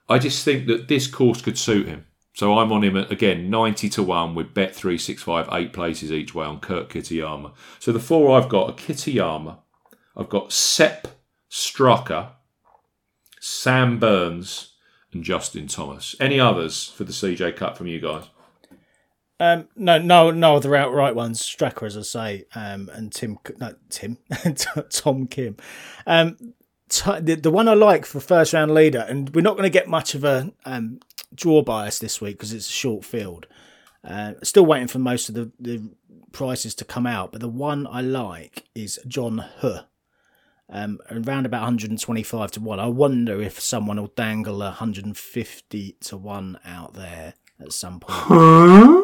I just think that this course could suit him. So I'm on him at, again, 90 to 1 with bet 365, eight places each way on Kurt Kitayama. So the four I've got are Kitayama, I've got Sepp Straka, Sam Burns, and Justin Thomas. Any others for the CJ Cup from you guys? Um, no, no, no other outright ones. Straka, as I say, um, and Tim, no, Tim, Tom Kim. Um, t- the, the one I like for first round leader, and we're not going to get much of a um, draw bias this week because it's a short field. Uh, still waiting for most of the, the prices to come out, but the one I like is John Huh. Um, around about 125 to 1. I wonder if someone will dangle 150 to 1 out there at some point.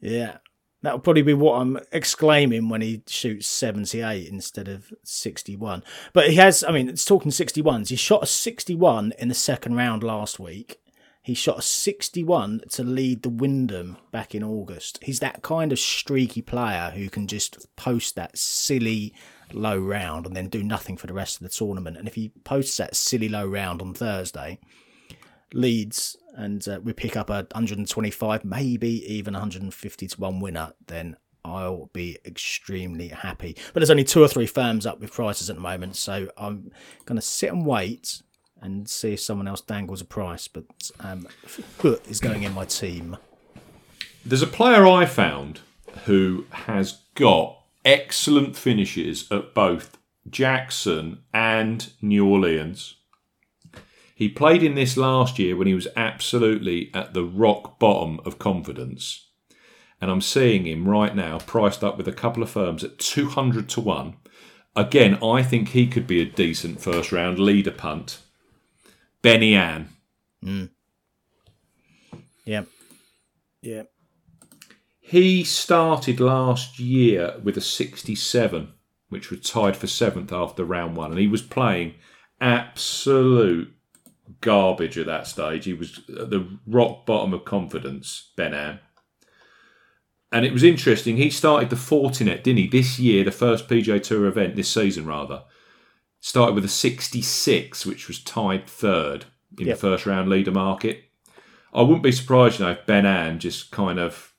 Yeah. That'll probably be what I'm exclaiming when he shoots 78 instead of 61. But he has, I mean, it's talking 61s. He shot a 61 in the second round last week. He shot a 61 to lead the Wyndham back in August. He's that kind of streaky player who can just post that silly low round and then do nothing for the rest of the tournament. And if he posts that silly low round on Thursday, leads and uh, we pick up a 125, maybe even 150 to one winner, then I'll be extremely happy. But there's only two or three firms up with prices at the moment, so I'm going to sit and wait and see if someone else dangles a price. But um, is going in my team. There's a player I found who has got excellent finishes at both Jackson and New Orleans. He played in this last year when he was absolutely at the rock bottom of confidence. And I'm seeing him right now priced up with a couple of firms at 200 to 1. Again, I think he could be a decent first round leader punt. Ben An. Mm. Yeah. Yeah. He started last year with a 67, which was tied for seventh after round one, and he was playing absolute garbage at that stage. He was at the rock bottom of confidence, Ben An. And it was interesting. He started the Fortinet, didn't he? This year, the first PGA Tour event this season, rather, started with a 66, which was tied third in Yep. the first round leader market. I wouldn't be surprised, you know, if Ben An just kind of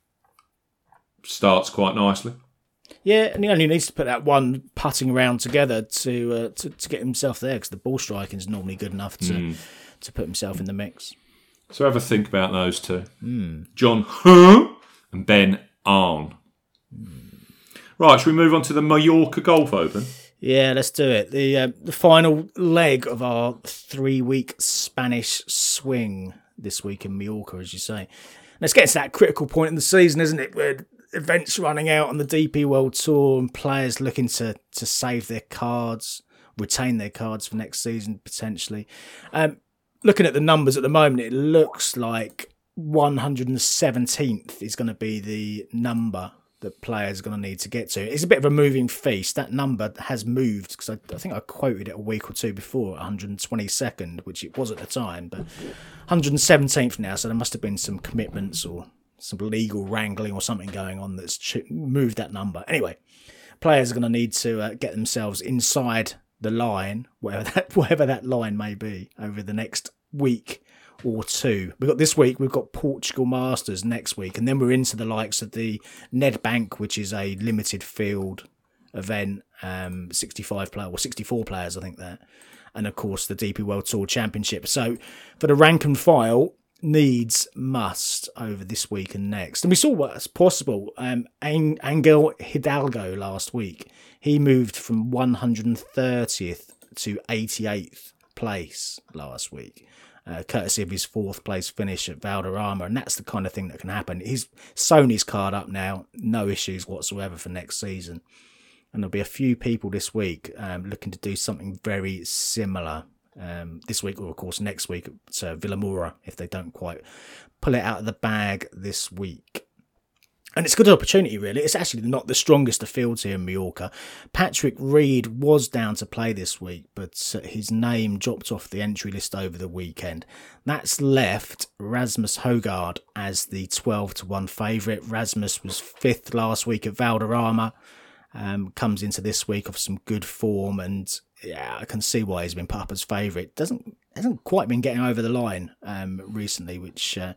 starts quite nicely. Yeah, and he only needs to put that one putting round together to uh, to, to get himself there because the ball striking is normally good enough to to put himself in the mix. So have a think about those two. John Huh? and Ben An. Right, shall we move on to the Mallorca Golf Open? Yeah, let's do it. The uh, the final leg of our three week Spanish swing this week in Mallorca, as you say. Let's get to that critical point in the season, isn't it? Where events running out on the DP World Tour and players looking to to save their cards, retain their cards for next season potentially. Um, looking at the numbers at the moment, it looks like 117th is going to be the number that players are going to need to get to. It's a bit of a moving feast. That number has moved because I, I think I quoted it a week or two before, 122nd, which it was at the time, but 117th now. So there must have been some commitments or some legal wrangling or something going on that's moved that number. Anyway, players are going to need to uh, get themselves inside the line, whatever that whatever that line may be, over the next week or two. We've got this week, we've got Portugal Masters next week, and then we're into the likes of the Nedbank, which is a limited field event, um, 65 player or 64 players, I think that, and of course the DP World Tour Championship. So for the rank and file, needs must over this week and next. And we saw what's possible. Um, Angel Hidalgo last week, he moved from 130th to 88th place last week. Uh, courtesy of his fourth place finish at Valderrama, and that's the kind of thing that can happen. He's sewn his card up now, no issues whatsoever for next season. And there'll be a few people this week um, looking to do something very similar um, this week, or of course next week at uh, Vilamoura if they don't quite pull it out of the bag this week. And it's a good opportunity, really. It's actually not the strongest of fields here in Mallorca. Patrick Reed was down to play this week, but uh, his name dropped off the entry list over the weekend. That's left Rasmus Højgaard as the 12 to 1 favourite. Rasmus was fifth last week at Valderrama. Um, comes into this week of some good form, and yeah, I can see why he's been put up as favourite. Doesn't hasn't quite been getting over the line um, recently, which uh,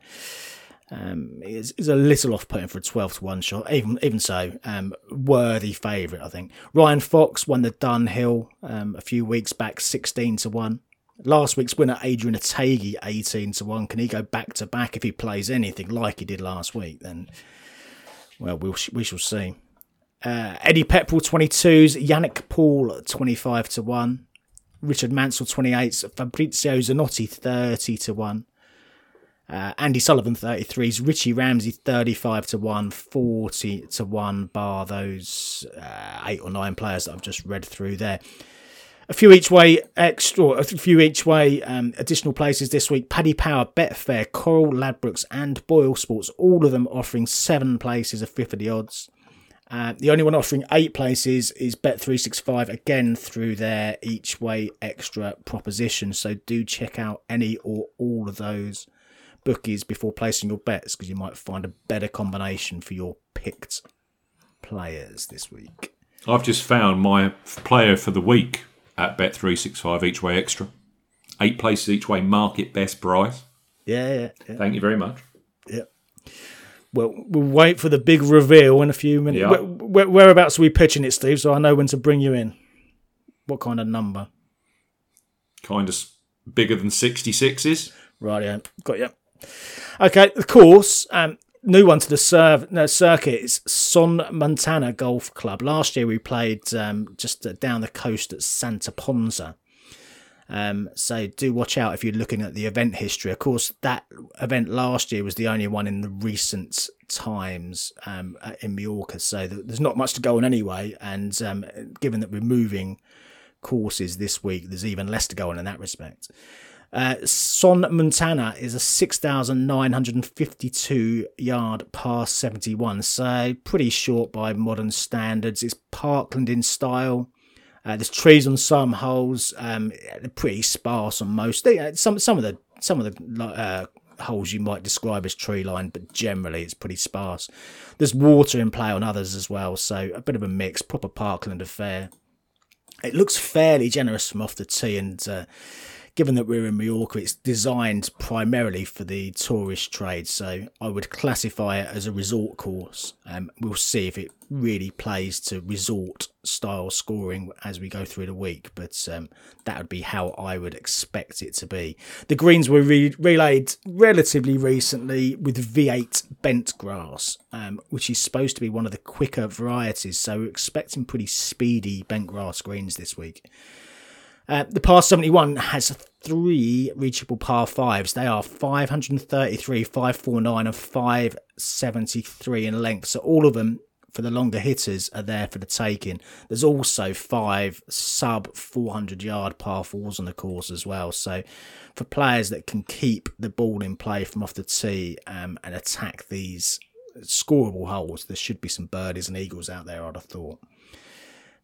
um, is, is a little off-putting for a twelve to one shot. Even even so, um, worthy favourite, I think. Ryan Fox won the Dunhill um, a few weeks back, sixteen to one. Last week's winner, Adrian Otaegui, eighteen to one. Can he go back to back if he plays anything like he did last week? Then, well, we'll we shall see. Uh, Eddie Pepperell 22s, Yannick Paul 25 to 1, Richard Mansell 28s, Fabrizio Zanotti 30 to 1, uh, Andy Sullivan 33s, Richie Ramsay 35 to 1, 40 to 1, bar those uh, eight or nine players that I've just read through there. A few each way extra, a few each way um, additional places this week. Paddy Power, Betfair, Coral, Ladbrokes, and Boyle Sports, all of them offering seven places of fifth of the odds. Uh, the only one offering eight places is Bet365, again through their each way extra proposition. So do check out any or all of those bookies before placing your bets because you might find a better combination for your picked players this week. I've just found my player for the week at Bet365 each way extra. Eight places each way, market best price. Yeah, yeah, yeah. Thank you very much. yeah. Well, we'll wait for the big reveal in a few minutes. Yeah. Where, where, whereabouts are we pitching it, Steve? So I know when to bring you in. What kind of number? Kind of bigger than 66s. Right, yeah, got you. Okay, of course, um, new one to the serve, no, circuit is Son Muntaner Golf Club. Last year we played um, just uh, down the coast at Santa Ponsa. Um, so do watch out if you're looking at the event history. Of course, that event last year was the only one in the recent times um, uh, in Mallorca. So there's not much to go on anyway. And um, given that we're moving courses this week, there's even less to go on in that respect. Uh, Son Muntaner is a 6,952 yard par 71, so pretty short by modern standards. It's parkland in style. Uh, there's trees on some holes. Um, they're pretty sparse on most. They, uh, some some of the some of the uh, holes you might describe as tree lined, but generally it's pretty sparse. There's water in play on others as well, so a bit of a mix. Proper parkland affair. It looks fairly generous from off the tee and. Given that we're in Mallorca, it's designed primarily for the tourist trade. So I would classify it as a resort course. Um, we'll see if it really plays to resort style scoring as we go through the week, but um, that would be how I would expect it to be. The greens were re- relayed relatively recently with V8 bent grass, um, which is supposed to be one of the quicker varieties. So we're expecting pretty speedy bent grass greens this week. Uh, the par 71 has three reachable par fives. They are 533, 549, and 573 in length. So all of them for the longer hitters are there for the taking. There's also five sub 400 yard par fours on the course as well. So for players that can keep the ball in play from off the tee um, and attack these scoreable holes, there should be some birdies and eagles out there, I'd have thought.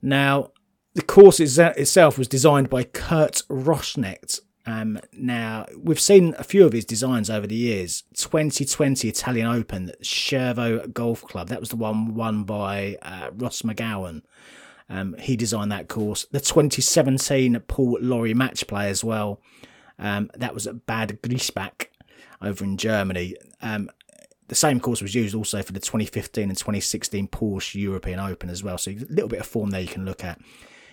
Now, the course itself was designed by Kurt Rossknecht. Um, now, we've seen a few of his designs over the years. 2020 Italian Open, Chervò Golf Club, that was the one won by uh, Ross McGowan. Um, he designed that course. The 2017 Paul Lawrie match play as well. Um, that was at Bad Griesbach over in Germany. Um, the same course was used also for the 2015 and 2016 Porsche European Open as well. So a little bit of form there you can look at.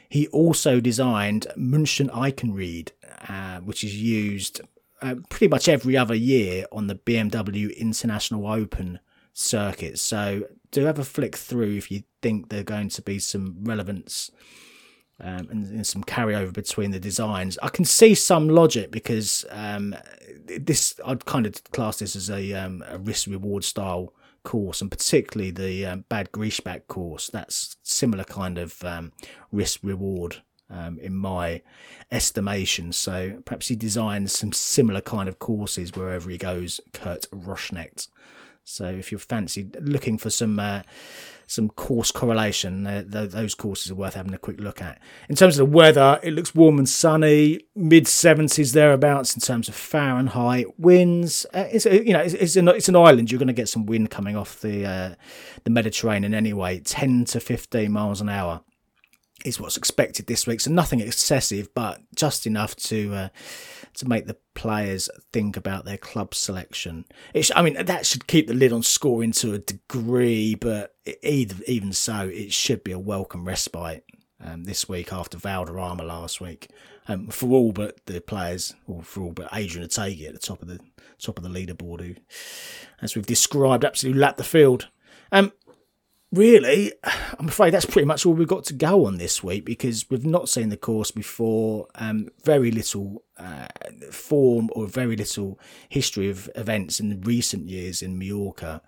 He also designed München Eichenried, uh, which is used uh, pretty much every other year on the BMW International Open circuit. So do have a flick through if you think there's going to be some relevance um, and, and, some carryover between the designs. I can see some logic because um, this I'd kind of class this as a, um, a risk reward style course, and particularly the um, Bad Griesbach course. That's similar kind of um, risk reward um, in my estimation. So perhaps he designs some similar kind of courses wherever he goes. Kurt Rossknecht. So if you're fancy looking for some uh, some course correlation. Uh, th- those courses are worth having a quick look at. In terms of the weather, it looks warm and sunny, mid 70s thereabouts in terms of Fahrenheit. Winds, uh, it's you know it's, it's, an, it's an island. You're going to get some wind coming off the uh, the Mediterranean anyway, 10 to 15 miles an hour is what's expected this week. So nothing excessive, but just enough to uh, to make the players think about their club selection. Sh- I mean, that should keep the lid on scoring to a degree, but even even so, it should be a welcome respite um, this week after Valderrama last week. Um, for all but the players, or for all but Adrian Otaegui at the top of the top of the leaderboard, who, as we've described, absolutely lapped the field. Um, really, I'm afraid that's pretty much all we've got to go on this week because we've not seen the course before. Um, very little uh, form or very little history of events in recent years in Mallorca.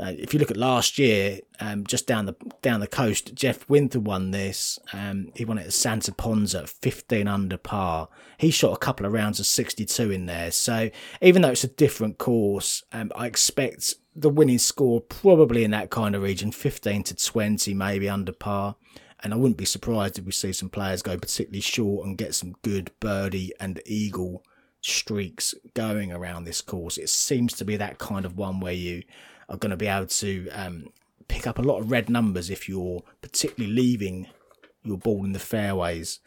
Uh, if you look at last year, um, just down the down the coast, Jeff Winther won this. Um, he won it at Santa Ponsa, 15 under par. He shot a couple of rounds of 62 in there. So even though it's a different course, um, I expect the winning score probably in that kind of region, 15 to 20, maybe under par. And I wouldn't be surprised if we see some players go particularly short and get some good birdie and eagle streaks going around this course. It seems to be that kind of one where you are going to be able to um, pick up a lot of red numbers if you're particularly leaving your ball in the fairways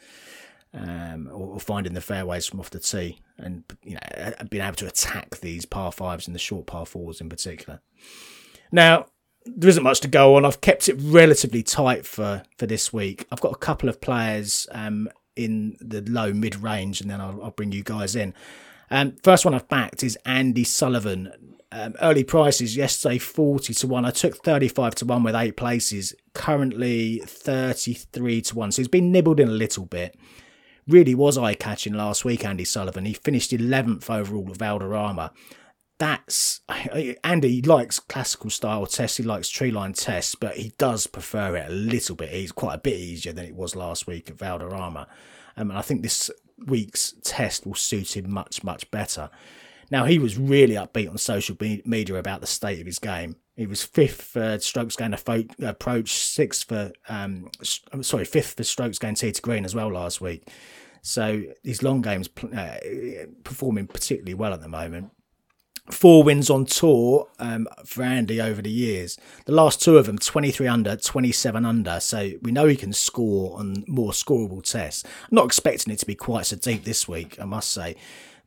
um, or, finding the fairways from off the tee and you know being able to attack these par fives and the short par fours in particular. Now there isn't much to go on. I've kept it relatively tight for for this week. I've got a couple of players um, in the low mid range, and then I'll, I'll, bring you guys in. Um, first one I've backed is Andy Sullivan. Um, early prices yesterday 40 to 1. I took 35 to 1 with eight places. Currently 33 to 1. So he's been nibbled in a little bit really was eye catching last week, Andy Sullivan. He finished 11th overall at Valderrama. That's Andy likes classical style tests, he likes tree line tests, but he does prefer it a little bit. He's quite a bit easier than it was last week at Valderrama. Um, and I think this week's test will suit him much, much better. Now, he was really upbeat on social media about the state of his game. He was fifth for strokes gained approach, sixth for um, sorry, fifth for strokes gained tee to green as well last week. So his long game's uh, performing particularly well at the moment. Four wins on tour um, for Andy over the years. The last two of them, 23 under, 27 under. So we know he can score on more scoreable tests. I'm not expecting it to be quite so deep this week, I must say.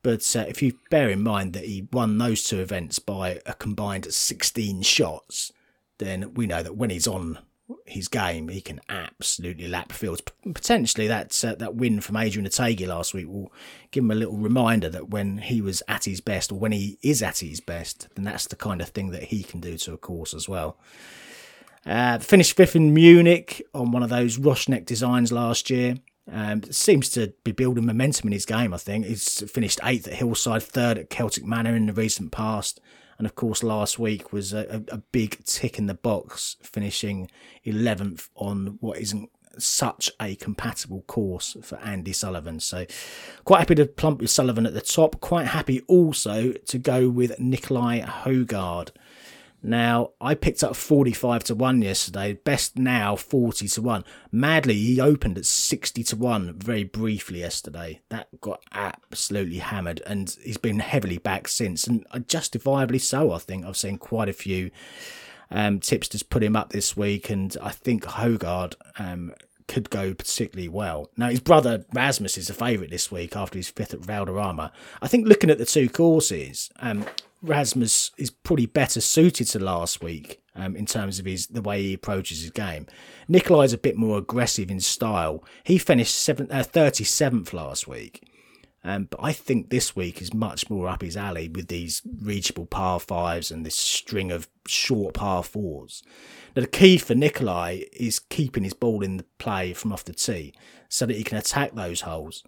But uh, if you bear in mind that he won those two events by a combined 16 shots, then we know that when he's on his game, he can absolutely lap fields. Potentially, that uh, that win from Adrian Otaegui last week will give him a little reminder that when he was at his best, or when he is at his best, then that's the kind of thing that he can do to a course as well. Uh, finished fifth in Munich on one of those Rossknecht designs last year. Um, seems to be building momentum in his game. I think he's finished eighth at Hillside, third at Celtic Manor in the recent past. And of course, last week was a, a big tick in the box, finishing 11th on what isn't such a compatible course for Andy Sullivan. So, quite happy to plump with Sullivan at the top. Quite happy also to go with Nicolai Højgaard. Now, I picked up 45 to 1 yesterday, best now 40 to 1. Madly, he opened at 60 to 1 very briefly yesterday. That got absolutely hammered, and he's been heavily back since, and justifiably so, I think. I've seen quite a few um, tipsters put him up this week, and I think Højgaard um, could go particularly well. Now, his brother Rasmus is a favourite this week after his fifth at Valderrama. I think looking at the two courses, um, Rasmus is probably better suited to last week um, in terms of his the way he approaches his game. Nicolai's a bit more aggressive in style. He finished seven, uh, 37th last week. Um, but I think this week is much more up his alley with these reachable par fives and this string of short par fours. Now, the key for Nicolai is keeping his ball in the play from off the tee so that he can attack those holes.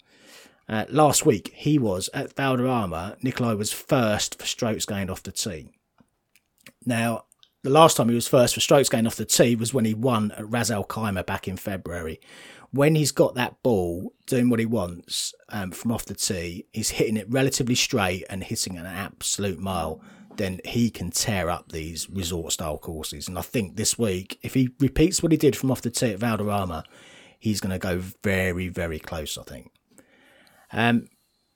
Uh, last week, he was at Valderrama. Nicolai was first for strokes gained off the tee. Now, the last time he was first for strokes gained off the tee was when he won at Ras Al Khaimah back in February. When he's got that ball doing what he wants um, from off the tee, he's hitting it relatively straight and hitting an absolute mile. Then he can tear up these resort style courses. And I think this week, if he repeats what he did from off the tee at Valderrama, he's going to go very, very close, I think. Um,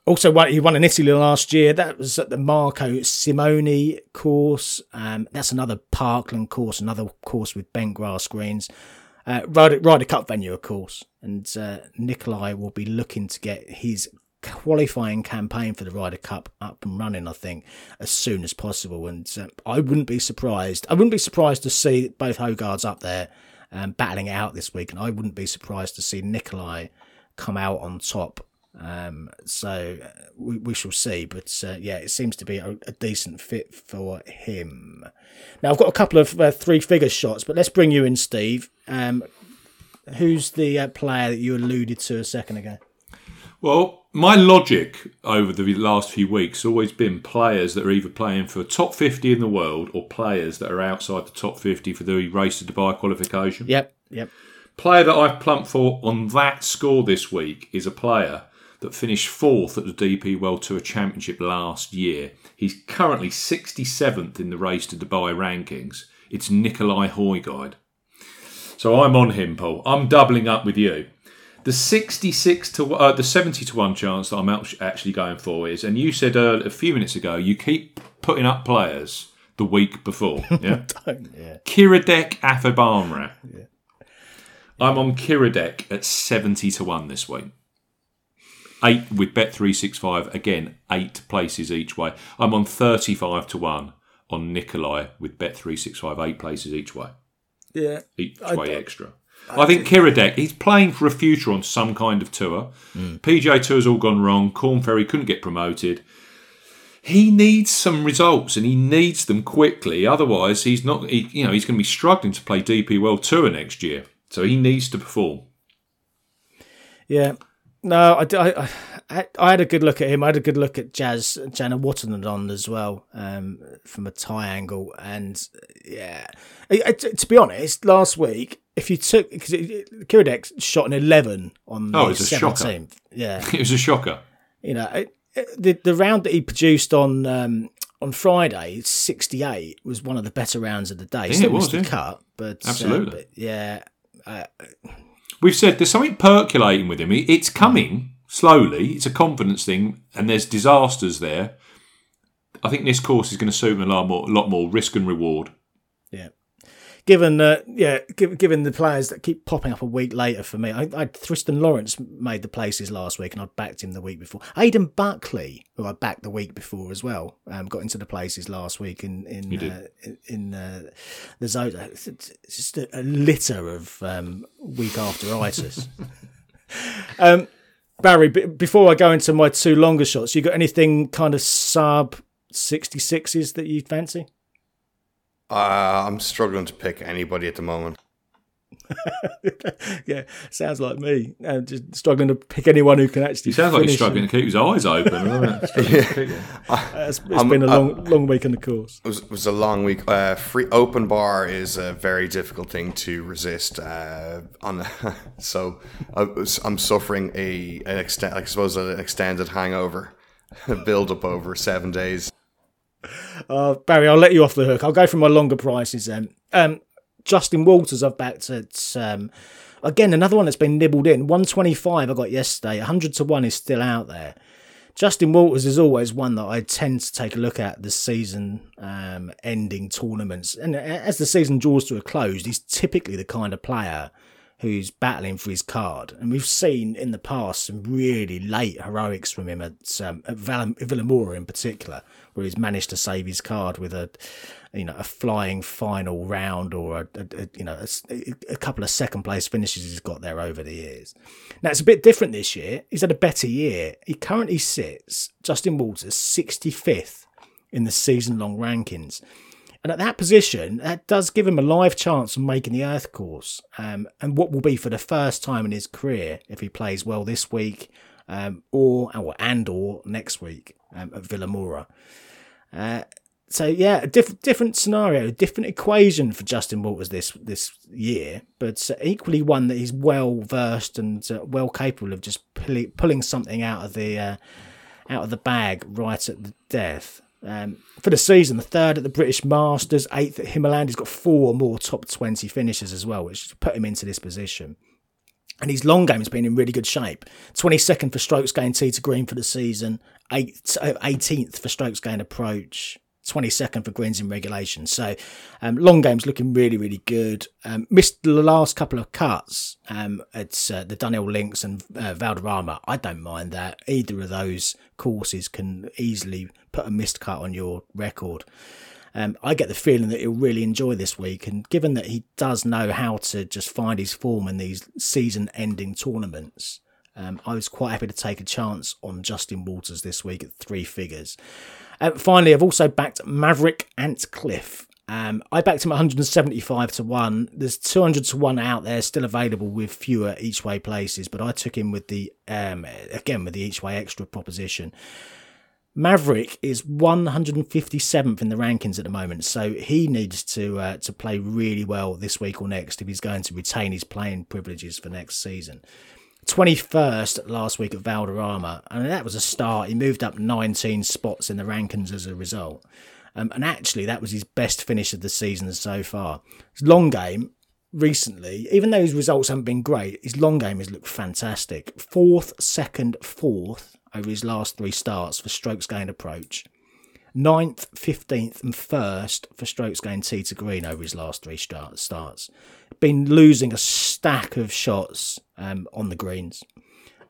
also, he won in Italy last year. That was at the Marco Simone course. Um, that's another Parkland course, another course with bent grass greens. Uh, Ryder, Ryder Cup venue, of course. And uh, Nicolai will be looking to get his qualifying campaign for the Ryder Cup up and running, I think, as soon as possible. And uh, I wouldn't be surprised. I wouldn't be surprised to see both Højgaards up there um, battling it out this week. And I wouldn't be surprised to see Nicolai come out on top um, so uh, we, we shall see, but uh, yeah, it seems to be a, a, decent fit for him. Now I've got a couple of uh, three figure shots, but let's bring you in, Steve. Um, who's the uh, player that you alluded to a second ago? Well, my logic over the last few weeks has always been players that are either playing for top 50 in the world or players that are outside the top 50 for the race to Dubai qualification. Yep, yep. Player that I've plumped for on that score this week is a player that finished fourth at the DP World Tour Championship last year. He's currently 67th in the race to Dubai rankings. It's Nicolai Højgaard. So I'm on him, Paul. I'm doubling up with you. The 66 to uh, the 70 to 1 chance that I'm actually going for is, and you said uh, a few minutes ago, you keep putting up players the week before. Yeah. yeah. Kiradech Aphibarnrat. Yeah. I'm on Kiradech at 70 to 1 this week eight with Bet365, again, eight places each way. I'm on 35 to 1 on Nicolai with Bet365, eight places each way. Yeah. Each I, way extra. I, I think Kiradech, he's playing for a future on some kind of tour. Mm. PGA Tour's all gone wrong. Korn Ferry couldn't get promoted. He needs some results and he needs them quickly. Otherwise, he's not. He, you know, he's going to be struggling to play DP World Tour next year. So he needs to perform. Yeah, no, I, I, I, had a good look at him. I had a good look at Jazz Janewattananond as well um, from a tie angle. And yeah, to be honest, last week, if you took because Kiradech shot an 11 on oh, the 17th. Yeah. it was a shocker. You know, it, it, the, the round that he produced on um, on Friday, 68, was one of the better rounds of the day. Yeah, Still it was, yeah. cut, but, uh, Absolutely. Uh, but yeah. Uh, We've said there's something percolating with him. It's coming slowly. It's a confidence thing, and there's disasters there. I think this course is going to suit him a lot more, a lot more risk and reward. Yeah. Given uh, yeah, given, given the players that keep popping up a week later for me, I, I Thriston Lawrence made the places last week, and I backed him the week before. Aidan Buckley, who I backed the week before as well, um, got into the places last week in in uh, in uh, the Zoda. It's, just a, a, litter of um, week after itis. um, Barry, b- before I go into my two longer shots, you got anything kind of sub 66s that you fancy? Uh, I'm struggling to pick anybody at the moment. yeah, sounds like me. Uh, just struggling to pick anyone who can actually. He sounds like he's struggling and... to keep his eyes open. yeah. it's, it's been a long, uh, long week in the course. It was, it was a long week. Uh, free open bar is a very difficult thing to resist. Uh, on so I am suffering a an extent, I suppose, an extended hangover build up over seven days. Uh, Barry, I'll let you off the hook. I'll go for my longer prices then. Um, Justin Walters, I've backed at. Um, again, another one that's been nibbled in. 125 I got yesterday. 100 to 1 is still out there. Justin Walters is always one that I tend to take a look at the season um, ending tournaments. And as the season draws to a close, he's typically the kind of player who's battling for his card. And we've seen in the past some really late heroics from him at, um, at Vilamoura in particular, where he's managed to save his card with a, you know, a flying final round or a, a, a you know, a, a, couple of second place finishes he's got there over the years. Now it's a bit different this year. He's had a better year. He currently sits Justin Walters 65th in the season long rankings. And at that position, that does give him a live chance of making the Earth course. Um, and what will be for the first time in his career if he plays well this week um, or, or and or next week um, at Vilamoura. Uh, so yeah, a diff- different scenario, a different equation for Justin Walters this this year, but uh, equally one that he's well versed and uh, well capable of just pull- pulling something out of the uh, out of the bag right at the death. Um, for the season, the third at the British Masters, eighth at Himmerland. He's got four more top 20 finishes as well, which put him into this position. And his long game has been in really good shape. 22nd for strokes gained tee to green for the season, 18th for strokes gained approach, 22nd for greens in regulation. So um, long game's looking really, really good. Um, missed the last couple of cuts um, at uh, the Dunhill Links and uh, Valderrama. I don't mind that. Either of those courses can easily put a missed cut on your record. Um, I get the feeling that he'll really enjoy this week, and given that he does know how to just find his form in these season-ending tournaments, um, I was quite happy to take a chance on Justin Walters this week at three figures. Uh, finally, I've also backed Maverick Antcliffe. Um, I backed him 175 to 1. There's 200 to 1 out there still available with fewer each way places, but I took him with the, um, again, with the each way extra proposition. Maverick is 157th in the rankings at the moment, so he needs to uh, to play really well this week or next if he's going to retain his playing privileges for next season. 21st last week at Valderrama, and that was a start. He moved up 19 spots in the rankings as a result. Um, and actually, that was his best finish of the season so far. His long game recently, even though his results haven't been great, his long game has looked fantastic. Fourth, second, fourth over his last three starts for strokes gained approach. Ninth, 15th, and first for strokes gained tee to green over his last three starts. Been losing a stack of shots um, on the greens.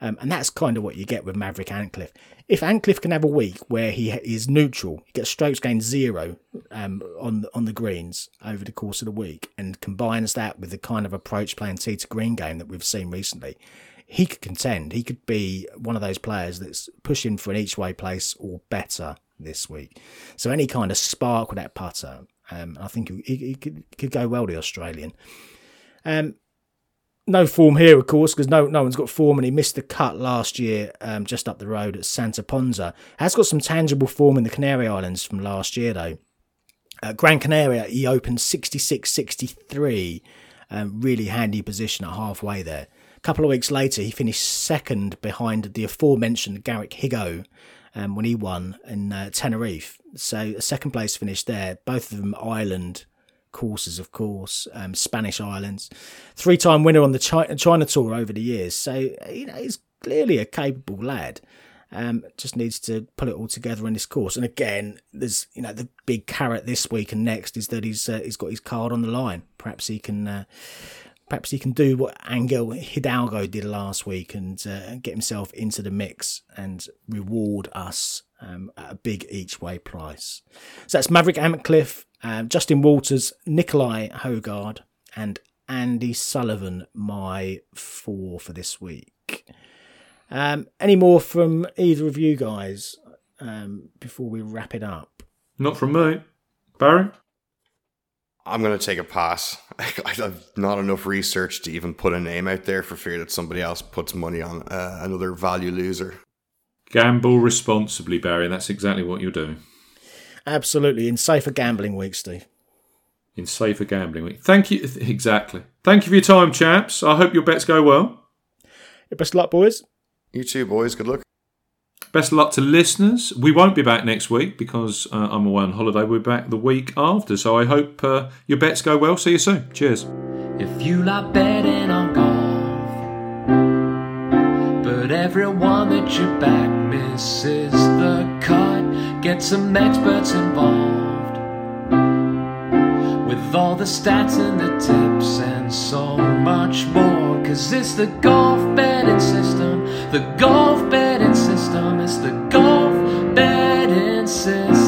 Um, and that's kind of what you get with Maverick Antcliffe. If Antcliffe can have a week where he is neutral, he gets strokes gained zero um, on on the greens over the course of the week, and combines that with the kind of approach playing tee to green game that we've seen recently, he could contend. He could be one of those players that's pushing for an each way place or better this week. So any kind of spark with that putter, um, I think he, he, could, could go well, the Australian. Um, no form here, of course, because no no one's got form, and he missed the cut last year um, just up the road at Santa Ponsa. Has got some tangible form in the Canary Islands from last year, though. Uh, Gran Canaria, he opened 66 63, um, really handy position at halfway there. A couple of weeks later, he finished second behind the aforementioned Garrick Higgo um, when he won in uh, Tenerife. So, a second place finish there, both of them island courses, of course, um, Spanish islands. Three time winner on the China, China tour over the years. So, you know, he's clearly a capable lad. Um, just needs to pull it all together in this course. And again, there's you know the big carrot this week and next is that he's uh, he's got his card on the line. Perhaps he can uh, perhaps he can do what Angel Hidalgo did last week and uh, get himself into the mix and reward us um, at a big each way price. So that's Maverick Antcliffe, um, Justin Walters, Nicolai Højgaard, and Andy Sullivan, my four for this week. Um, any more from either of you guys um, before we wrap it up? Not from me. Barry? I'm going to take a pass. I've not enough research to even put a name out there for fear that somebody else puts money on uh, another value loser. Gamble responsibly, Barry. That's exactly what you're doing. Absolutely. In safer gambling week, Steve. In safer gambling week. Thank you. Exactly. Thank you for your time, chaps. I hope your bets go well. Best luck, boys. You too, boys. Good luck. Best of luck to listeners. We won't be back next week because uh, I'm away on holiday. We're back the week after. So I hope uh, your bets go well. See you soon. Cheers. If you like betting on golf, but everyone that you back misses the cut, get some experts involved with all the stats and the tips and so much more. Cause it's the golf betting system, the golf betting system, it's the golf betting system.